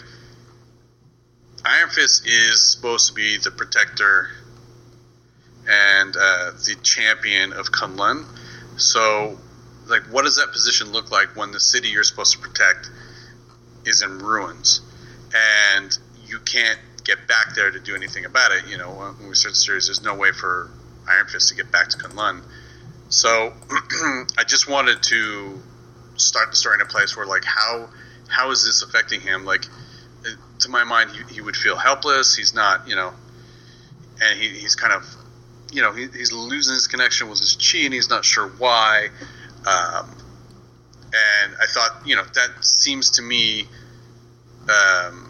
Iron Fist is supposed to be the protector and uh, the champion of Kunlun. So, like, what does that position look like when the city you're supposed to protect is in ruins and you can't get back there to do anything about it? You know, when we start the series, there's no way for Iron Fist to get back to Kunlun. So I just wanted to start the story in a place where like how how is this affecting him? Like to my mind, he, he would feel helpless. He's not, you know, and he, he's kind of, you know, he, he's losing his connection with his chi, and he's not sure why. Um, and I thought, you know, that seems to me um,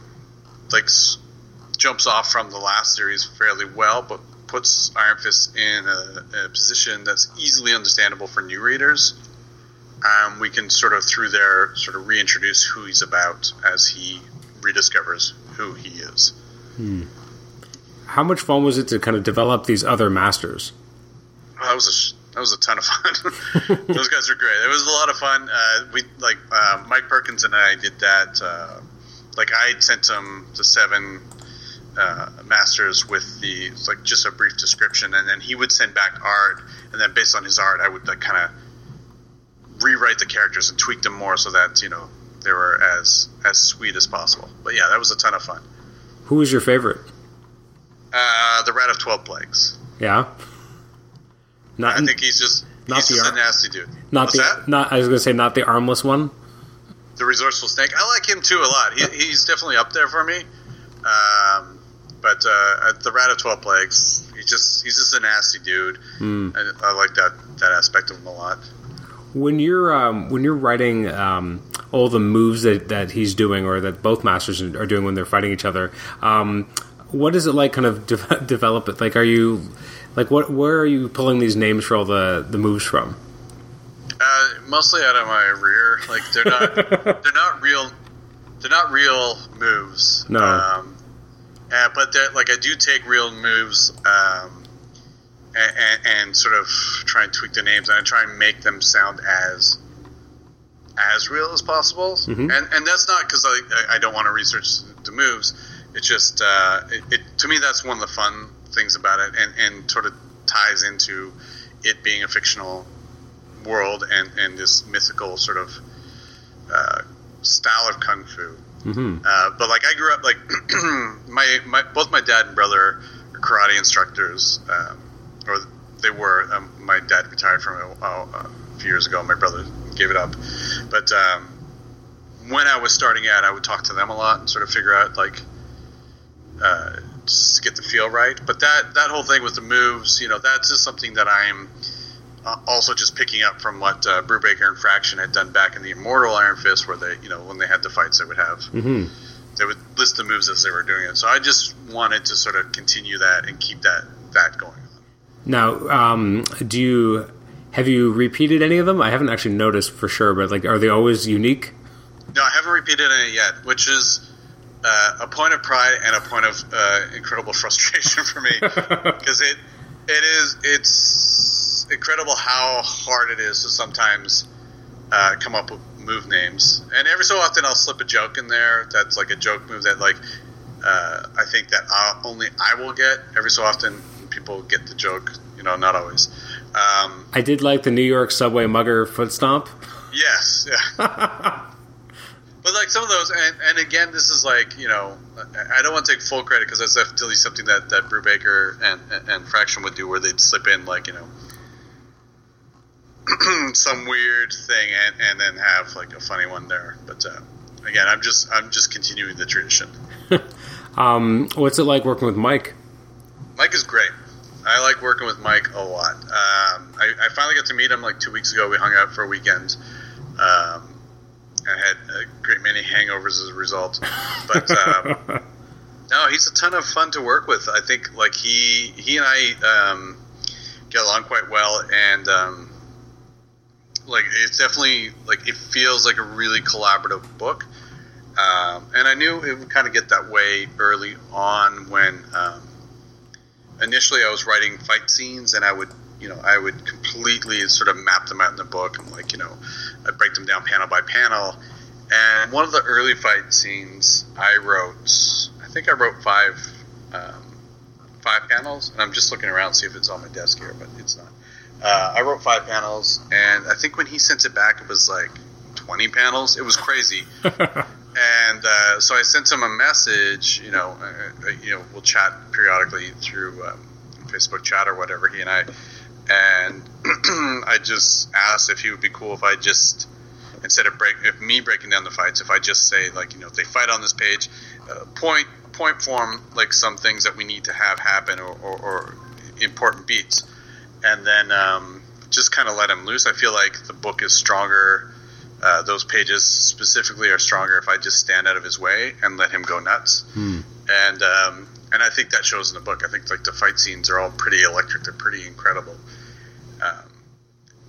like jumps off from the last series fairly well, but puts Iron Fist in a, a position that's easily understandable for new readers. Um, we can sort of through there sort of reintroduce who he's about as he rediscovers who he is. Hmm. How much fun was it to kind of develop these other masters? Well, that was a that was a ton of fun. Those guys are great. It was a lot of fun. Uh, we like uh, Mike Perkins and I did that. Uh, like I sent him the seven uh, masters with the like just a brief description, and then he would send back art, and then based on his art, I would like kind of rewrite the characters and tweak them more so that you know they were as as sweet as possible. But yeah, that was a ton of fun. Who was your favorite? Uh, the Rat of Twelve Plagues. Yeah. Not, I think he's just not he's the just ar- a nasty dude. Not What's the that? not. I was going to say not the armless one. The resourceful snake. I like him too a lot. He, he's definitely up there for me. Um, but uh, the Rat of Twelve Plagues, he's just he's just a nasty dude. Mm. I, I like that that aspect of him a lot. When you're um, when you're writing um, all the moves that, that he's doing or that both masters are doing when they're fighting each other, um, what is it like? Kind of de- develop it. Like, are you like what? Where are you pulling these names for all the the moves from? Mostly out of my rear. Like they're not they're not real they're not real moves. No. Um, uh, but like I do take real moves um, and, and, and, sort of try and tweak the names and I try and make them sound as as real as possible. Mm-hmm. And and that's not because I, I don't want to research the moves. It's just uh, it, it, to me that's one of the fun things about it, and and sort of ties into it being a fictional world and and this mythical sort of uh, style of kung fu. Mm-hmm. Uh, but like I grew up like my, my both my dad and brother are karate instructors, um, or they were. Um, my dad retired from it a, a, few years ago. My brother gave it up, but um, when I was starting out, I would talk to them a lot and sort of figure out like uh, just get the feel right. But that that whole thing with the moves, you know, that's just something that I'm uh, also just picking up from what uh, Brubaker and Fraction had done back in the Immortal Iron Fist, where they, you know, when they had the fights, they would have mm-hmm. they would list the moves as they were doing it. So I just wanted to sort of continue that and keep that that going on. Now, um, do you have you repeated any of them? I haven't actually noticed for sure, but like, are they always unique? No, I haven't repeated any yet, which is uh, a point of pride and a point of uh, incredible frustration for me because it it is it's incredible how hard it is to sometimes uh, come up with move names. And every so often, I'll slip a joke in there that's like a joke move that like uh, I think that I'll, only I will get. Every so often, people get the joke. You know, not always. Um, I did like the New York subway mugger foot stomp. Yes, yeah. but like some of those, and, and again, this is like you know, I don't want to take full credit because that's definitely something that that Brubaker and, and, and Fraction would do, where they'd slip in like you know some weird thing and, and then have like a funny one there. But uh, again, I'm just I'm just continuing the tradition. um, what's it like working with Mike? Mike is great. I like working with Mike a lot. Um, I, I, finally got to meet him like two weeks ago. We hung out for a weekend. Um, I had a great many hangovers as a result, but um, no, he's a ton of fun to work with. I think like he he and I um, get along quite well, and um, like it's definitely like it feels like a really collaborative book. Um, and I knew it would kind of get that way early on when um, initially I was writing fight scenes and I would, you know, I would completely sort of map them out in the book. I'm like, you know, I'd break them down panel by panel. And one of the early fight scenes I wrote, I think I wrote five, um, five panels, and I'm just looking around to see if it's on my desk here, but it's not. Uh, I wrote five panels, and I think when he sent it back, it was like 20 panels. It was crazy. and uh, so I sent him a message. You know, uh, uh, you know, we'll chat periodically through um, Facebook chat or whatever. He and I, and I just asked if he would be cool if I just instead of break if me breaking down the fights, if I just say like you know if they fight on this page, uh, point point form like some things that we need to have happen or, or, or important beats, and then um, just kind of let him loose. I feel like the book is stronger. Uh, those pages specifically are stronger if I just stand out of his way and let him go nuts. Hmm. And um, and I think that shows in the book. I think like the fight scenes are all pretty electric. They're pretty incredible. Um,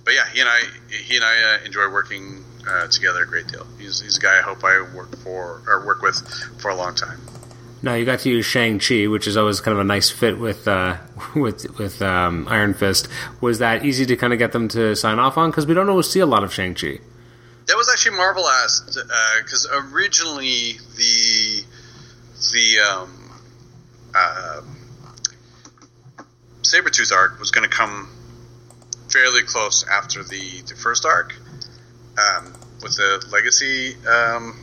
but yeah, he and I he and I uh, enjoy working uh, together a great deal. He's, he's a guy I hope I work for or work with for a long time. Now you got to use Shang Chi, which is always kind of a nice fit with uh, with with um, Iron Fist. Was that easy to kind of get them to sign off on? Because we don't always see a lot of Shang Chi. That was actually Marvel asked because uh, originally the the um, uh, Sabretooth arc was going to come fairly close after the, the first arc um, with the legacy um,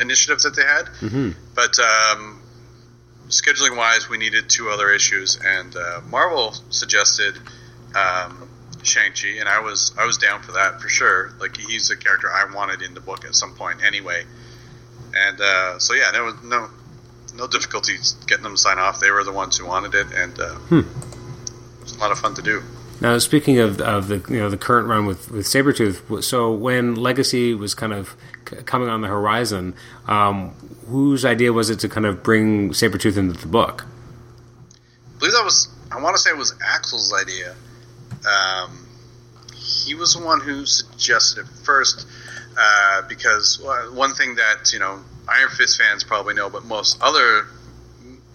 initiative that they had. Mm-hmm. But um, scheduling wise, we needed two other issues, and uh, Marvel suggested um, Shang Chi, and I was I was down for that for sure. Like he's a character I wanted in the book at some point anyway, and uh, so yeah, there was no no difficulties getting them to sign off. They were the ones who wanted it, and uh, Hmm. it was a lot of fun to do. Now, speaking of, of the you know the current run with with Sabretooth, so when Legacy was kind of coming on the horizon, um, whose idea was it to kind of bring Sabretooth into the book? I believe that was I want to say it was Axel's idea. Um, he was the one who suggested it first uh, because one thing that you know Iron Fist fans probably know, but most other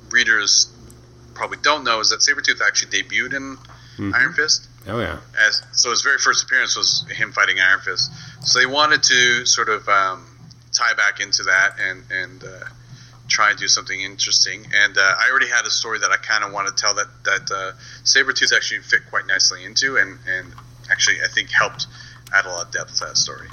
readers probably don't know, is that Sabretooth actually debuted in Iron Fist. Oh yeah, As, so his very first appearance was him fighting Iron Fist. So they wanted to sort of um, tie back into that and and uh, try and do something interesting. And uh, I already had a story that I kind of want to tell that that uh, Sabretooth actually fit quite nicely into, and and actually I think helped add a lot of depth to that story.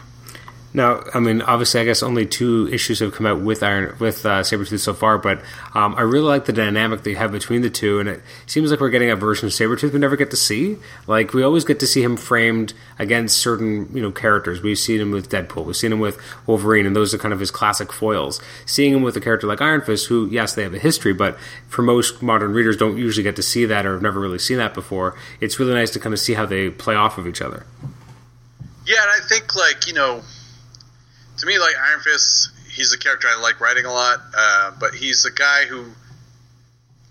Now, I mean, obviously, I guess only two issues have come out with Iron with uh, Sabretooth so far, but um, I really like the dynamic you have between the two, and it seems like we're getting a version of Sabretooth we never get to see. Like we always get to see him framed against certain you know characters. We've seen him with Deadpool, we've seen him with Wolverine, and those are kind of his classic foils. Seeing him with a character like Iron Fist, who yes, they have a history, but for most modern readers, don't usually get to see that or have never really seen that before. It's really nice to kind of see how they play off of each other. Yeah, and I think like you know, to me like Iron Fist, he's a character I like writing a lot, uh, but he's a guy who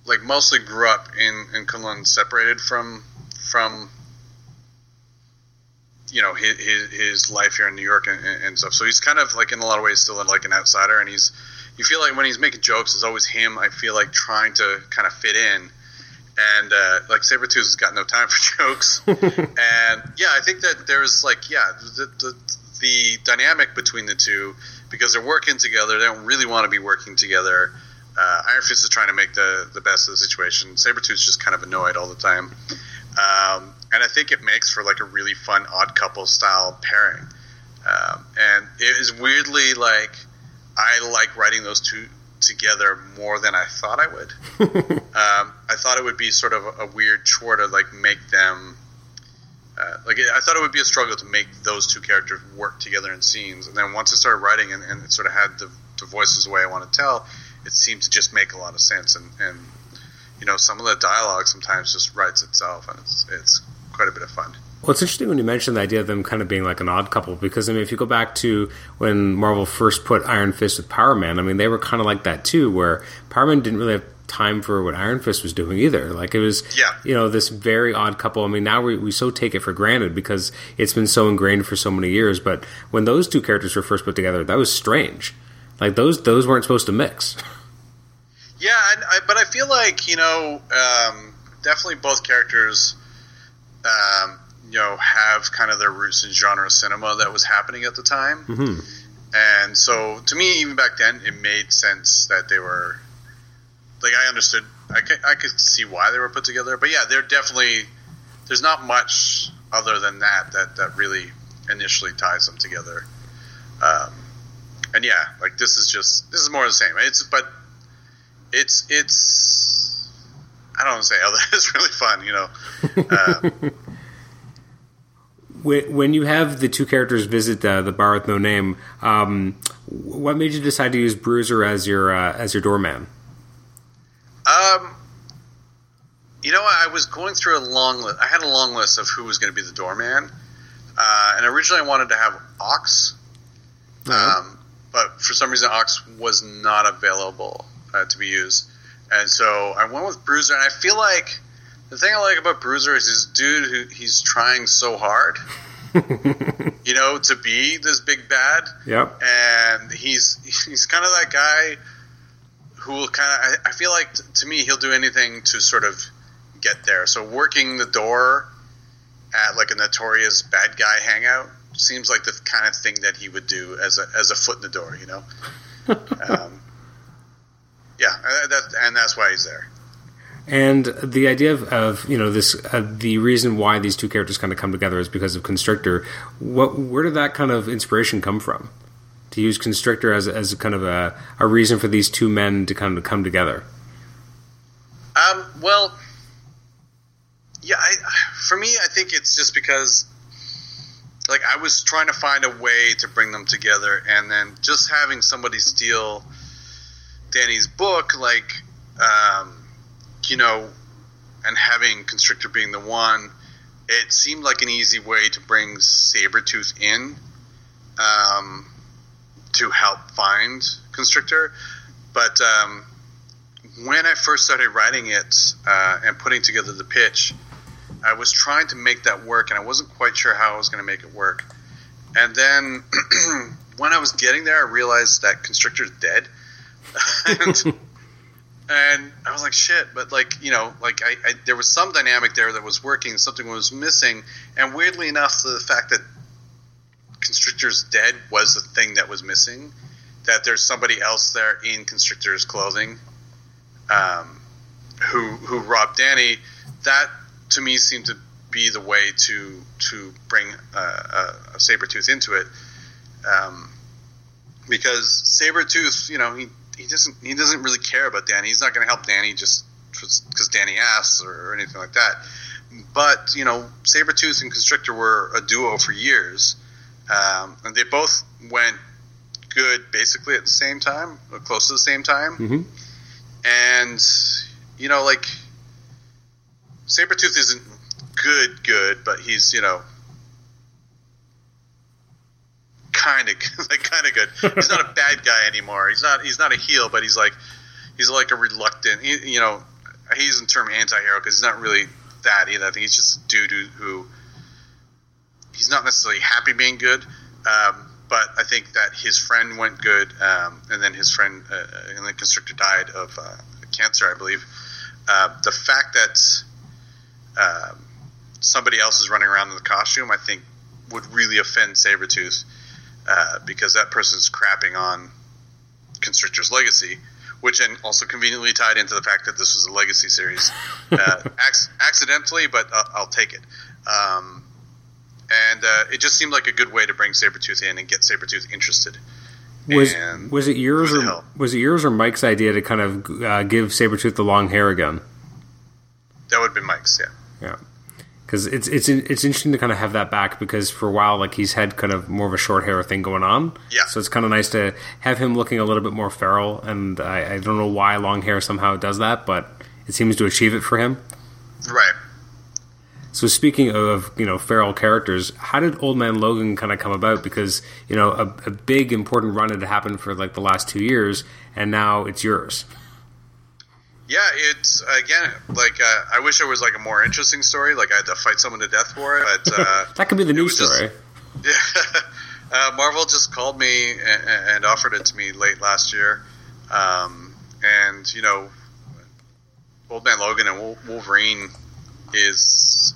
like mostly grew up in in Kunlun, separated from from you know his, his, his life here in New York and, and stuff. So he's kind of like in a lot of ways still like an outsider, and he's you feel like when he's making jokes, it's always him. I feel like trying to kind of fit in. And uh, like Sabretooth has got no time for jokes, and yeah, I think that there's like yeah, the, the the dynamic between the two because they're working together. They don't really want to be working together. Uh, Iron Fist is trying to make the, the best of the situation. Sabretooth's just kind of annoyed all the time. Um, and I think it makes for like a really fun odd couple style pairing. Um, and it is weirdly like I like writing those two together more than I thought I would. um, I thought it would be sort of a, a weird chore to like make them uh, like I thought it would be a struggle to make those two characters work together in scenes, and then once I started writing and, and it sort of had the, the voices the way I want to tell, it seemed to just make a lot of sense. And, and you know, some of the dialogue sometimes just writes itself, and it's it's quite a bit of fun. Well, it's interesting when you mention the idea of them kind of being like an odd couple because I mean, if you go back to when Marvel first put Iron Fist with Power Man, I mean, they were kind of like that too, where Power Man didn't really have time for what Iron Fist was doing either. Like it was, Yeah. you know, this very odd couple. I mean, now we, we so take it for granted because it's been so ingrained for so many years. But when those two characters were first put together, that was strange. Like those those weren't supposed to mix. Yeah, and I, but I feel like you know, um, definitely both characters, um, you know, have kind of their roots in genre cinema that was happening at the time. hmm And so, to me, even back then, it made sense that they were like I understood. I could, I could see why they were put together, but yeah, they're definitely there's not much other than that that that really initially ties them together. Um, and yeah, like this is just this is more of the same. It's but it's it's I don't want to say other. It's really fun, you know. Uh, when you have the two characters visit the, the bar with no name, um, what made you decide to use Bruiser as your uh, as your doorman? Um, you know, I was going through a long list. I had a long list of who was going to be the doorman, uh, and originally I wanted to have Ox, um, but for some reason Ox was not available uh, to be used, and so I went with Bruiser. And I feel like the thing I like about Bruiser is this dude who he's trying so hard. you know, to be this big bad. Yep. And he's he's kind of that guy who will kind of. I, I feel like t- to me he'll do anything to sort of get there. So working the door at like a notorious bad guy hangout seems like the kind of thing that he would do as a as a foot in the door. You know. um, yeah, uh, that, and that's why he's there. And the idea of, of you know this uh, the reason why these two characters kind of come together is because of Constrictor. What where did that kind of inspiration come from? To use Constrictor as as kind of a, a reason for these two men to kind of come together. Um. Well. Yeah. I, for me, I think it's just because, like, I was trying to find a way to bring them together, and then just having somebody steal Danny's book, like, um, you know, and having Constrictor being the one, it seemed like an easy way to bring Sabretooth in um, to help find Constrictor. But um, when I first started writing it uh, and putting together the pitch, I was trying to make that work, and I wasn't quite sure how I was going to make it work. And then when I was getting there, I realized that Constrictor's dead. and, and I was like, shit. But like, you know, like I, I, there was some dynamic there that was working, something was missing, and weirdly enough, the fact that Constrictor's dead was the thing that was missing. That there's somebody else there in Constrictor's clothing, um, who who robbed Danny. That to me seemed to be the way to to bring uh, a, a Sabretooth into it. Um, because Sabretooth, you know, he he doesn't he doesn't really care about Danny. He's not going to help Danny just because Danny asks or, or, anything like that. But you know, Sabretooth and Constrictor were a duo for years, um, and they both went good basically at the same time, or close to the same time. Mm-hmm. And you know, like Sabretooth isn't good, good, but he's you know kind of like kind of good. He's not a bad guy anymore. He's not he's not a heel, but he's like he's like a reluctant. He, you know, he using the term anti-hero because he's not really that either. I think he's just a dude who, who he's not necessarily happy being good. Um, but I think that his friend went good, um, and then his friend uh, and the constrictor died of uh, cancer, I believe. Uh, the fact that um, somebody else is running around in the costume, I think, would really offend Sabretooth uh, because that person's crapping on Constrictor's legacy, which and also conveniently tied into the fact that this was a legacy series, uh, ac- accidentally, but uh, I'll take it. Um, and uh, it just seemed like a good way to bring Sabretooth in and get Sabretooth interested. Was And was it yours or was it yours or Mike's idea to kind of uh, give Sabretooth the long hair again? That would have been Mike's, yeah. Yeah, because it's it's it's interesting to kind of have that back because for a while like he's had kind of more of a short hair thing going on. Yeah. So it's kind of nice to have him looking a little bit more feral, and I, I don't know why long hair somehow does that, but it seems to achieve it for him. Right. So speaking of you know feral characters, how did Old Man Logan kind of come about? Because you know a, a big important run had happened for like the last two years, and now it's yours. Yeah, it's again like uh, I wish it was like a more interesting story. Like I had to fight someone to death for it, but uh, That could be the new was just- story. yeah, uh, Marvel just called me and, and offered it to me late last year, um, and you know, Old Man Logan and Wolverine is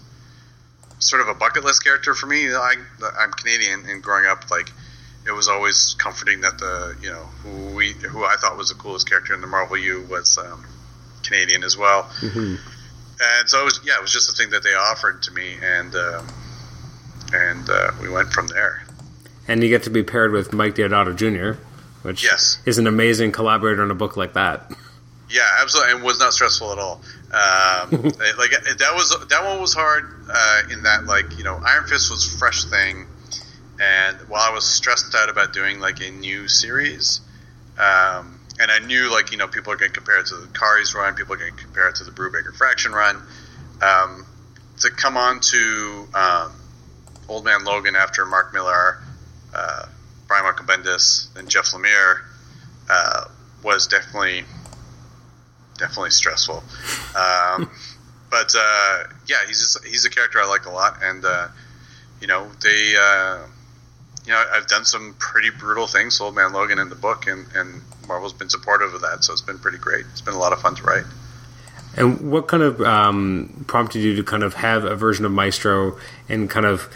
sort of a bucket list character for me. I, I'm Canadian, and growing up, like it was always comforting that the you know who we who I thought was the coolest character in the Marvel U was um, Canadian as well. Mhm. And so it was yeah, it was just a thing that they offered to me, and um, and uh, we went from there. And you get to be paired with Mike Deodato Jr., which Yes. is an amazing collaborator on a book like that. Yeah, absolutely, and was not stressful at all. Um, like that was that one was hard uh, in that like you know Iron Fist was fresh thing, and while I was stressed out about doing like a new series, um, and I knew like you know people are going to compare it to the Kaare's run, people are going to compare it to the Brubaker Fraction run, um, to come on to um, Old Man Logan after Mark Millar, uh, Brian Michael Bendis, and Jeff Lemire uh, was definitely definitely stressful. Um, but uh, yeah, he's just, he's a character I like a lot, and uh, you know they uh, you know I've done some pretty brutal things, to Old Man Logan in the book, and, and Marvel's been supportive of that, so it's been pretty great. It's been a lot of fun to write. And what kind of um, prompted you to kind of have a version of Maestro and kind of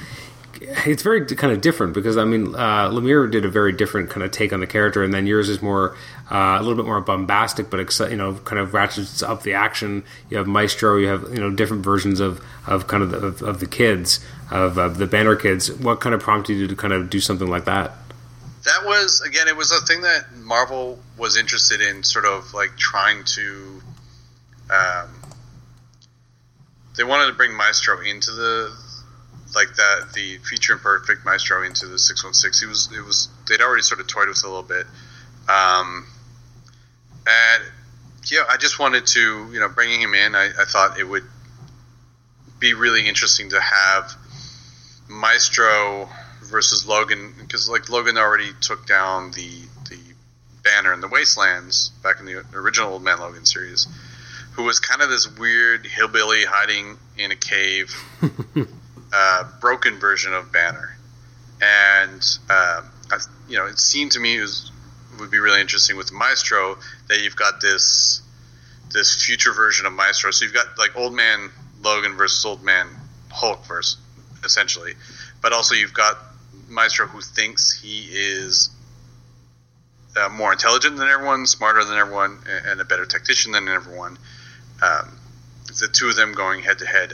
it's very kind of different because I mean uh, Lemire did a very different kind of take on the character, and then yours is more uh, a little bit more bombastic, but you know kind of ratchets up the action. You have Maestro, you have you know different versions of, of kind of the, of, of the kids of, of, the Banner kids. What kind of prompted you to kind of do something like that? That was again, it was a thing that Marvel was interested in, sort of like trying to. Um, they wanted to bring Maestro into the like that the Future Imperfect maestro into the 616 he was it was they'd already sort of toyed with it a little bit um, and yeah i just wanted to you know bringing him in I, I thought it would be really interesting to have maestro versus logan because like logan already took down the the banner in the wastelands back in the original old man logan series who was kind of this weird hillbilly hiding in a cave uh, broken version of Banner, and uh, I, you know, it seemed to me it was, would be really interesting with Maestro that you've got this this future version of Maestro. So you've got like Old Man Logan versus Old Man Hulk versus essentially, but also you've got Maestro who thinks he is uh, more intelligent than everyone, smarter than everyone, and a better tactician than everyone. Um, the two of them going head to head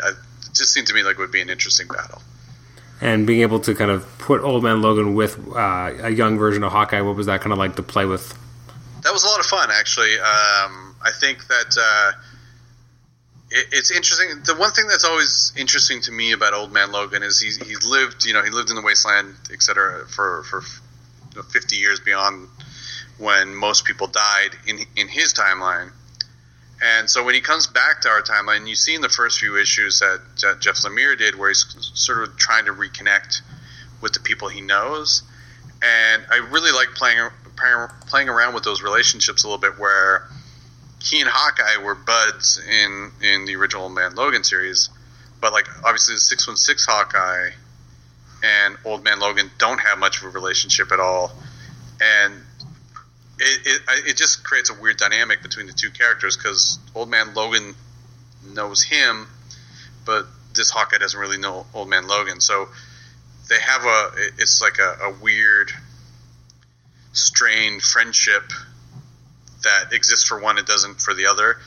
just seemed to me like it would be an interesting battle. And being able to kind of put Old Man Logan with uh, a young version of Hawkeye, what was that kind of like to play with? That was a lot of fun, actually. Um, I think that uh, it, it's interesting. The one thing that's always interesting to me about Old Man Logan is he's, he's lived, you know, he lived in the wasteland, et cetera, for, for you know, 50 years beyond when most people died in, in his timeline and so when he comes back to our timeline, you see in the first few issues that, Jeff Lemire did, where he's sort of trying to reconnect with the people he knows. And I really like playing playing around with those relationships a little bit, where he and Hawkeye were buds in in the original Man Logan series, but like obviously the six one six Hawkeye and Old Man Logan don't have much of a relationship at all, and it, it, it just creates a weird dynamic between the two characters because Old Man Logan knows him, but this Hawkeye doesn't really know Old Man Logan. So they have a it's like a, a weird, strained friendship that exists for one, it doesn't for the other.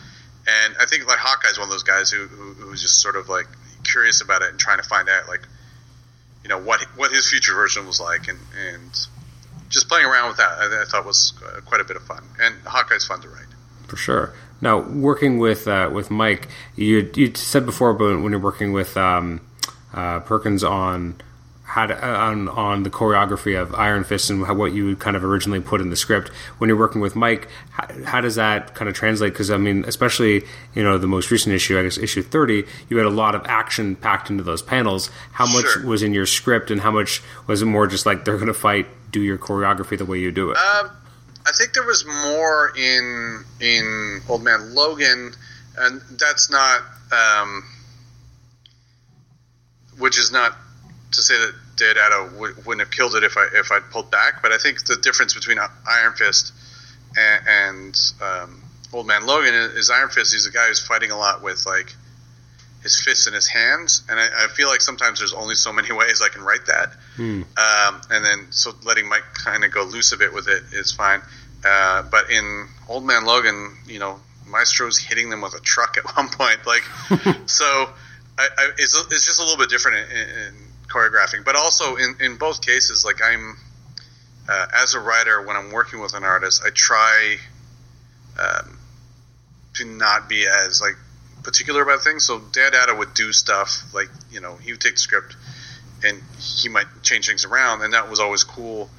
And I think like Hawkeye's one of those guys who, who who's just sort of like curious about it and trying to find out like you know what what his future version was like and and just playing around with that, I, I thought was uh, quite a bit of fun. And Hawkeye's fun to write. For sure. Now, working with uh, with Mike, you you said before, but when you're working with um, uh, Perkins on how to, uh, on on the choreography of Iron Fist and how, what you kind of originally put in the script, when you're working with Mike, how, how does that kind of translate? Because I mean, especially you know the most recent issue, I guess issue 30, you had a lot of action packed into those panels. How much sure. was in your script, and how much was it more just like they're going to fight do your choreography the way you do it? Um, I think there was more in in Old Man Logan, and that's not, um, which is not to say that Deodato w- wouldn't have killed it if I if I'd pulled back. But I think the difference between Iron Fist and, and um, Old Man Logan is, is Iron Fist. He's a guy who's fighting a lot with like his fists in his hands, and I, I, feel like sometimes there's only so many ways I can write that. Hmm. Um, and then so letting Mike kind of go loose a bit with it is fine. Uh, but in Old Man Logan, you know, Maestro's hitting them with a truck at one point, like so. I, I, it's, it's just a little bit different in, in choreographing, but also in, in both cases, like I'm uh, as a writer when I'm working with an artist, I try. Um, to not be as like particular about things. So Deodato would do stuff like you know he would take the script and he might change things around, and that was always cool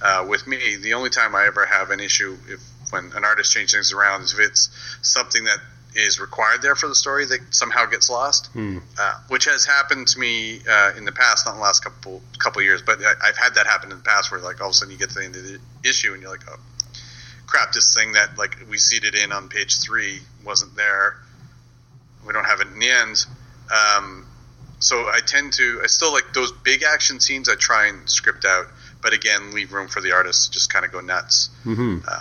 uh, with me. The only time I ever have an issue if when an artist changes things around is if it's something that is required there for the story that somehow gets lost, Hmm. uh, which has happened to me uh, in the past, not in the last couple couple years, but I, I've had that happen in the past where like all of a sudden you get to the end of the issue and you're like, oh crap, this thing that like we seeded in on page three wasn't there. We don't have it in the end. Um, so I tend to, I still like those big action scenes. I try and script out, but again, leave room for the artists to just kind of go nuts. hmm Uh,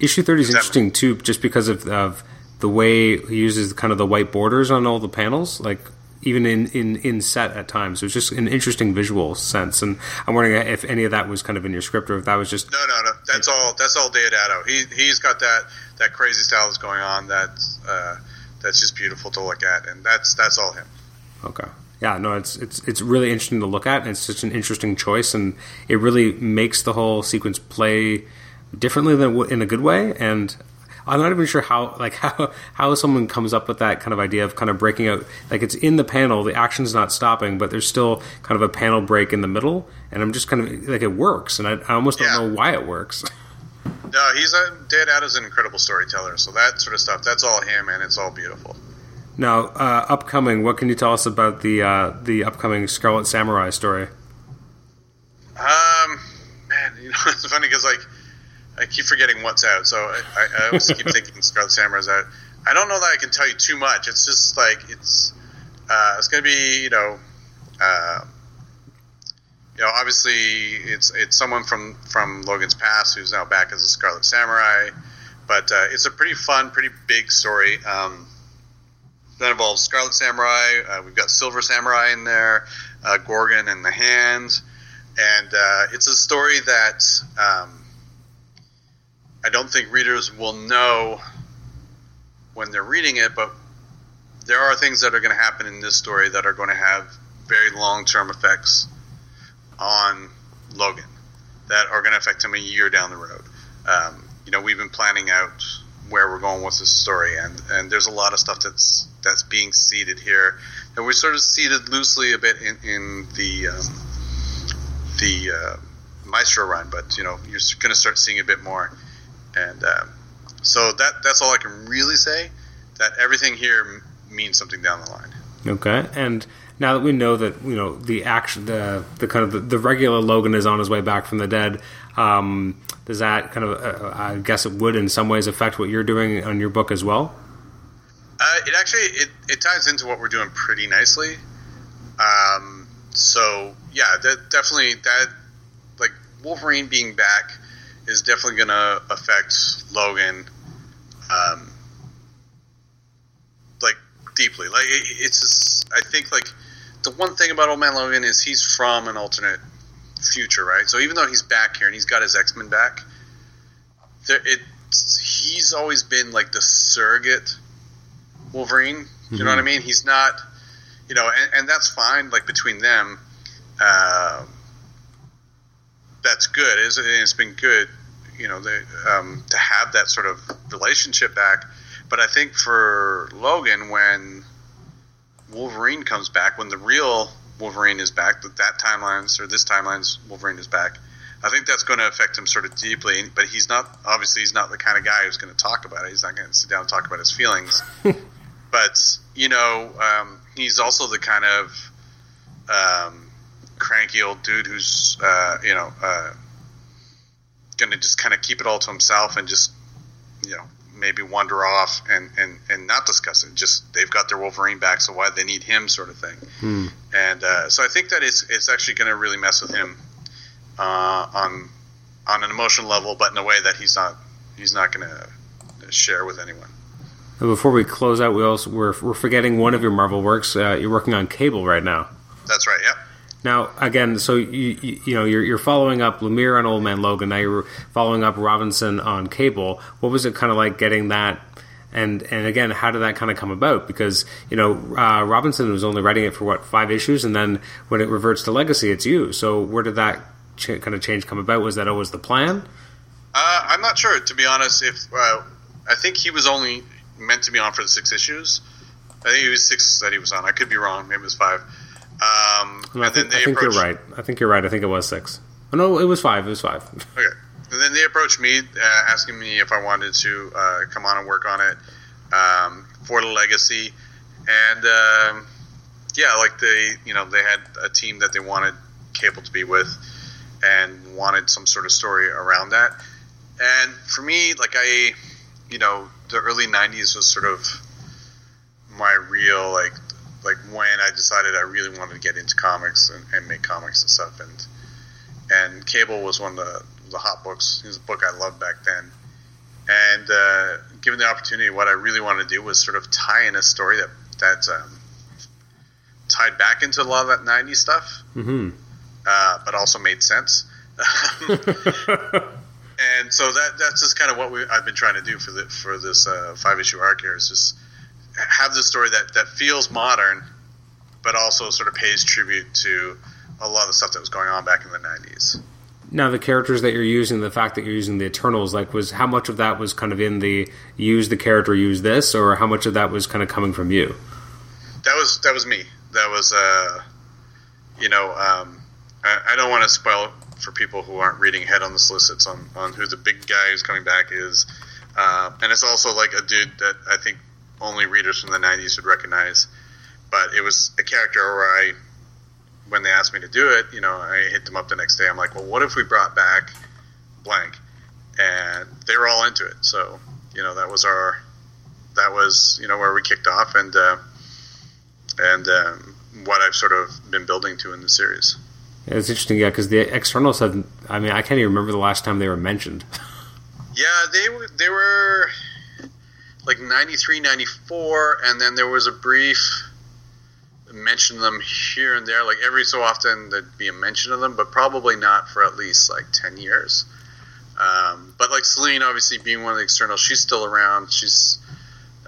Issue thirty is That- interesting too, just because of, of the way he uses kind of the white borders on all the panels, like even in, in, in set at times. It was just an interesting visual sense, and I'm wondering if any of that was kind of in your script or if that was just No, no, no. That's all. That's all Deodato. He he's got that that crazy style that's going on. That's uh, that's just beautiful to look at, and that's that's all him. Okay. Yeah, no, it's it's it's really interesting to look at, and it's such an interesting choice, and it really makes the whole sequence play differently than in a good way. And I'm not even sure how like how how someone comes up with that kind of idea of kind of breaking out. Like it's in the panel, the action's not stopping, but there's still kind of a panel break in the middle, and I'm just kind of like it works, and I, I almost don't know why it works. No, he's a Deodato's an incredible storyteller. So that sort of stuff, that's all him, and it's all beautiful. Now, uh, upcoming, what can you tell us about the uh, the upcoming Scarlet Samurai story? Um, man, you know it's funny because like I keep forgetting what's out, so I, I, I always keep thinking Scarlet Samurai's out. I don't know that I can tell you too much. It's just like it's uh, it's going to be you know. You know, obviously, it's it's someone from from Logan's past who's now back as a Scarlet Samurai, but uh, it's a pretty fun, pretty big story um, that involves Scarlet Samurai. Uh, we've got Silver Samurai in there, uh, Gorgon and the Hand, and uh, it's a story that um, I don't think readers will know when they're reading it, but there are things that are going to happen in this story that are going to have very long term effects on Logan that are going to affect him a year down the road. Um, you know, we've been planning out where we're going with this story, and, and there's a lot of stuff that's that's being seeded here, and we're sort of seeded loosely a bit in, in the um, the uh, Maestro run, but you know, you're going to start seeing a bit more, and um, so that that's all I can really say. That everything here means something down the line. Okay, and now that we know that you know the action, the the kind of the, the regular Logan is on his way back from the dead, um, does that kind of uh, I guess it would in some ways affect what you're doing on your book as well? Uh, it actually it, it ties into what we're doing pretty nicely. Um, so yeah, that definitely that like Wolverine being back is definitely going to affect Logan, um, like deeply. Like it, it's just, I think like the one thing about Old Man Logan is he's from an alternate future, right? So even though he's back here and he's got his X Men back, there it he's always been like the surrogate Wolverine. You know what I mean? He's not, you know, and, and that's fine. Like between them, uh, that's good. It's, it's been good, you know, they, um, to have that sort of relationship back. But I think for Logan, when Wolverine comes back, when the real Wolverine is back, that that timeline's or this timeline's Wolverine is back. I think that's going to affect him sort of deeply, but he's not. Obviously, he's not the kind of guy who's going to talk about it. He's not going to sit down and talk about his feelings. but you know, um, he's also the kind of um, cranky old dude who's uh, you know uh, going to just kind of keep it all to himself and just you know maybe wander off and, and, and not discuss it. Just they've got their Wolverine back, so why they need him, sort of thing. Hmm. And uh, so I think that it's it's actually going to really mess with him uh, on on an emotional level, but in a way that he's not he's not going to share with anyone. And before we close out, we also we're, we're forgetting one of your Marvel works. Uh, you're working on Cable right now. That's right. Yep. Now, again, so you, you, you know you're, you're following up Lemire on Old Man Logan. Now you're following up Robinson on Cable. What was it kind of like getting that? And and again, how did that kind of come about? Because you know uh, Robinson was only writing it for what five issues, and then when it reverts to Legacy, it's you. So where did that ch- kind of change come about? Was that always the plan? Uh, I'm not sure, to be honest. If uh, I think he was only meant to be on for the six issues. I think it was six that he was on. I could be wrong. Maybe it was five. Um, No, I think, I think you're right. I think you're right. I think it was six. Oh, no, it was five. It was five. Okay. And then they approached me, uh, asking me if I wanted to uh, come on and work on it um, for the legacy, and um, yeah, like they, you know, they had a team that they wanted Cable to be with, and wanted some sort of story around that. And for me, like I, you know, the early '90s was sort of my real like, like when I decided I really wanted to get into comics and, and make comics and stuff, and and Cable was one of the, the hot books. It was a book I loved back then. And uh, given the opportunity, what I really wanted to do was sort of tie in a story that that um, tied back into a lot of that '90s stuff, hmm uh, but also made sense. and so that that's just kind of what we, I've been trying to do for the for this uh, five issue arc here is just have this story that that feels modern, but also sort of pays tribute to a lot of the stuff that was going on back in the '90s. Now, the characters that you're using, the fact that you're using the Eternals, like, was how much of that was kind of in the use the character, use this, or how much of that was kind of coming from you? That was that was me. That was uh, you know, um, I, I don't want to spoil for people who aren't reading ahead on the solicits on, on who the big guy who's coming back is, uh, and it's also like a dude that I think only readers from the '90s would recognize. But it was a character where I, when they asked me to do it, you know, I hit them up the next day. I'm like, well, what if we brought back blank? And they were all into it. So you know, that was our, that was you know where we kicked off, and uh, and um, what I've sort of been building to in the series. It's interesting, yeah, because the Externals have, I mean, I can't even remember the last time they were mentioned. Yeah, they were they were like 93, 94, and then there was a brief mention of them here and there. Like every so often, there'd be a mention of them, but probably not for at least like ten years. Um, but like Selene, obviously being one of the externals, she's still around. She's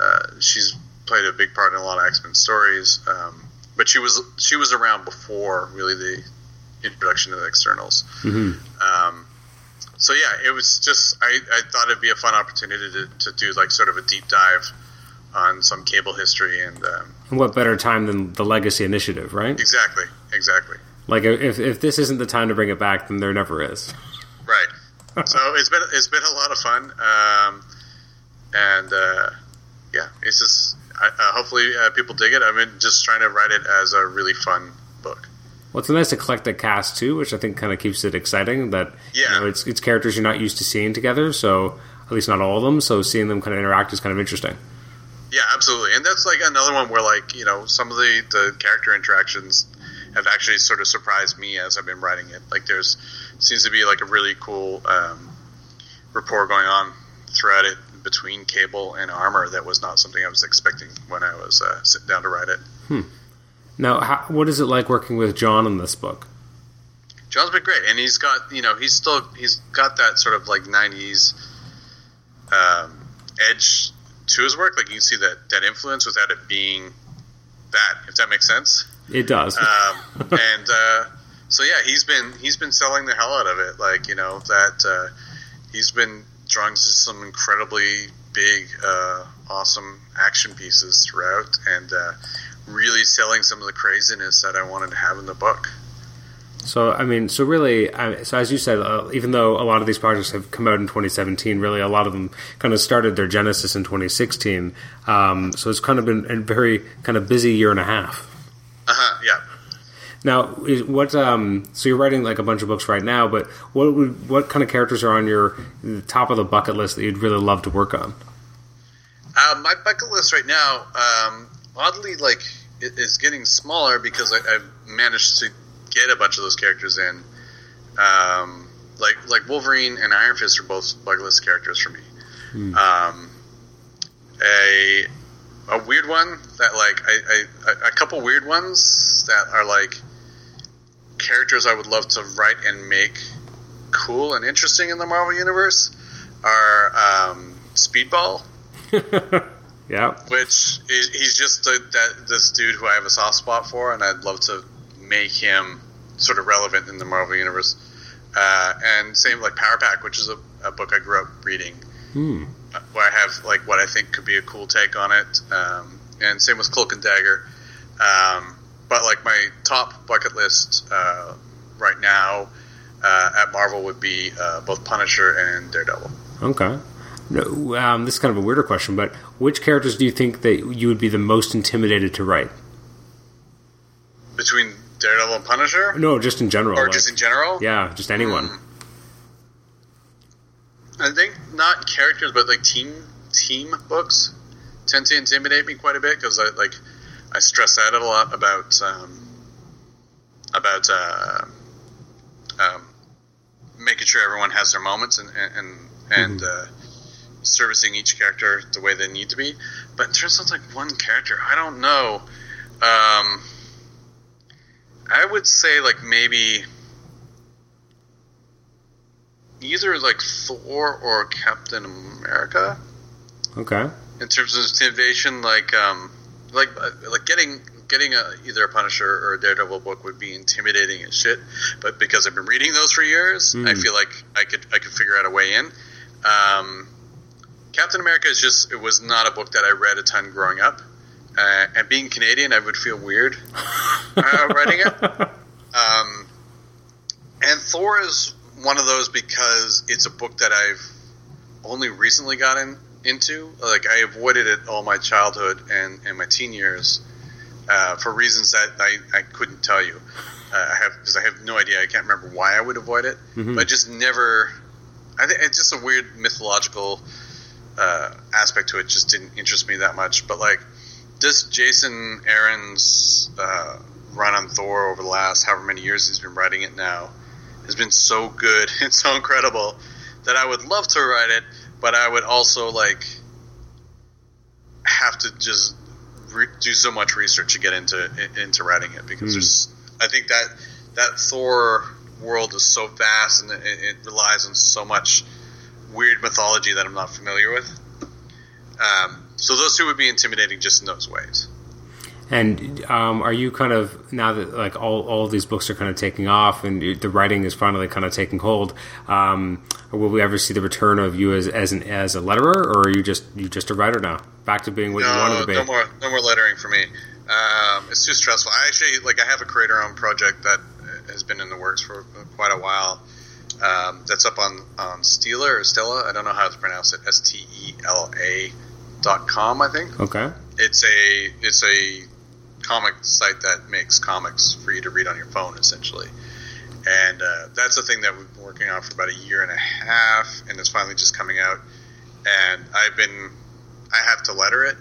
uh, she's played a big part in a lot of X Men stories. Um, but she was she was around before really the introduction of the externals. hmm Um, so yeah, it was just I, I thought it'd be a fun opportunity to, to do like sort of a deep dive on some cable history and um, And what better time than the Legacy Initiative, right? exactly exactly Like, if, if this isn't the time to bring it back, then there never is. right. so it's been it's been a lot of fun, um, and uh, yeah, it's just I, uh, hopefully uh, people dig it. I've been just trying to write it as a really fun book. Well, it's a nice eclectic cast too, which I think kind of keeps it exciting. That Yeah. you know, it's it's characters you're not used to seeing together, so at least not all of them. So seeing them kind of interact is kind of interesting. Yeah, absolutely. And that's like another one where like, you know, some of the, the character interactions have actually sort of surprised me as I've been writing it. Like there's seems to be like a really cool um, rapport going on throughout it between Cable and Armor that was not something I was expecting when I was uh, sitting down to write it. Now, how, what is it like working with John in this book? John's been great, and he's got you know he's still he's got that sort of like '90s um, edge to his work. Like you can see that that influence without it being that, if that makes sense. It does. um, and uh, so yeah, he's been he's been selling the hell out of it. Like you know that uh, he's been drawing some incredibly big, uh, awesome action pieces throughout, and uh, really selling some of the craziness that I wanted to have in the book. So I mean, so really, I, so as you said, uh, even though a lot of these projects have come out in 2017, really a lot of them kind of started their genesis in 2016. Um, so it's kind of been a very kind of busy year and a half. Uh huh. Yeah. Now, what? Um, so you're writing like a bunch of books right now, but what would, what kind of characters are on your top of the bucket list that you'd really love to work on? Uh, my bucket list right now, um, oddly, like it is getting smaller because I, I've managed to get a bunch of those characters in. Um, like like Wolverine and Iron Fist are both bucket list characters for me. Um, a a weird one that like I, I a couple weird ones that are like characters I would love to write and make cool and interesting in the Marvel universe are um, Speedball yeah, which he's just the, that this dude who I have a soft spot for, and I'd love to make him sort of relevant in the Marvel universe. Uh, and same like Power Pack, which is a, a book I grew up reading, Hmm. where I have like what I think could be a cool take on it, um, and same with Cloak and Dagger. Um, but like my top bucket list uh, right now uh, at Marvel would be uh, both Punisher and Daredevil. Okay. No, um, this is kind of a weirder question, but which characters do you think that you would be the most intimidated to write? Between Daredevil and Punisher, No, just in general. or like- just in general, yeah, just anyone. Mm. I think not characters, but like team team books tend to intimidate me quite a bit because I like I stress out a lot about um, about uh, um, making sure everyone has their moments and and and uh, servicing each character the way they need to be. But in terms of like one character, I don't know. Um, I would say like maybe either like Thor or Captain America Okay. in terms of intimidation. Like, um, like, uh, like getting getting a, either a Punisher or a Daredevil book would be intimidating as shit. But because I've been reading those for years, I Mm. feel like I could I could figure out a way in. Um, Captain America is just it was not a book that I read a ton growing up. Uh, and being Canadian, I would feel weird uh, writing it. Um, and Thor is one of those because it's a book that I've only recently gotten into. Like I avoided it all my childhood and, and my teen years uh, for reasons that I, I couldn't tell you. Uh, I have because I have no idea. I can't remember why I would avoid it, Mhm. but I just never. I think it's just a weird mythological uh, aspect to it. Just didn't interest me that much. But like this Jason Aaron's uh, run on Thor over the last however many years he's been writing it now has been so good and so incredible that I would love to write it, but I would also like have to just re- do so much research to get into into writing it because Hmm. there's I think that that Thor world is so vast and it, it relies on so much weird mythology that I'm not familiar with. Um, so those two would be intimidating just in those ways. And um, are you kind of now that like all, all these books are kind of taking off and the writing is finally kind of taking hold? Um, will we ever see the return of you as as an as a letterer, or are you just you just a writer now, back to being what you wanted to be? no more, no more lettering for me. Um, it's too stressful. I actually like. I have a creator-owned project that has been in the works for quite a while. Um, that's up on on Stela or Stella. I don't know how to pronounce it. S T E L A dot com. I think Okay. it's a it's a comic site that makes comics for you to read on your phone, essentially. And uh, that's a thing that we've been working on for about a year and a half, and it's finally just coming out. And I've been, I have to letter it,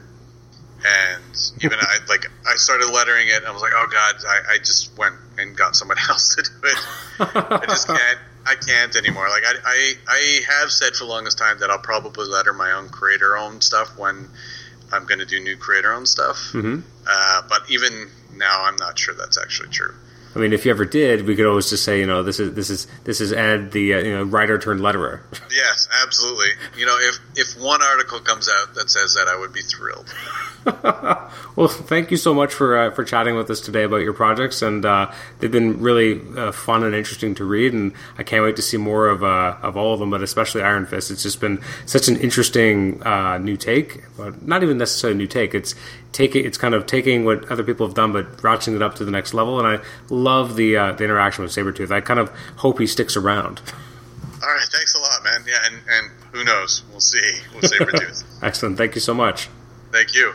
and even I like I started lettering it. And I was like, oh god, I, I just went and got someone else to do it. I just can't. I can't anymore. Like I, I, I have said for the longest time that I'll probably letter my own creator-owned stuff when I'm going to do new creator-owned stuff. hmm Uh, but even now, I'm not sure that's actually true. I mean, if you ever did, we could always just say, you know, this is this is this is Ed, the uh, you know writer turned letterer. Yes, absolutely. You know, if if one article comes out that says that, I would be thrilled. well, thank you so much for uh, for chatting with us today about your projects, and uh, they've been really uh, fun and interesting to read, and I can't wait to see more of uh, of all of them, but especially Iron Fist. It's just been such an interesting uh, new take, but not even necessarily a new take. It's taking it's kind of taking what other people have done, but ratcheting it up to the next level, and I love the uh, the interaction with Sabretooth. I kind of hope he sticks around. All right, thanks a lot, man. Yeah, and, and who knows? We'll see. We'll see. Tooth. Excellent. Thank you so much. Thank you.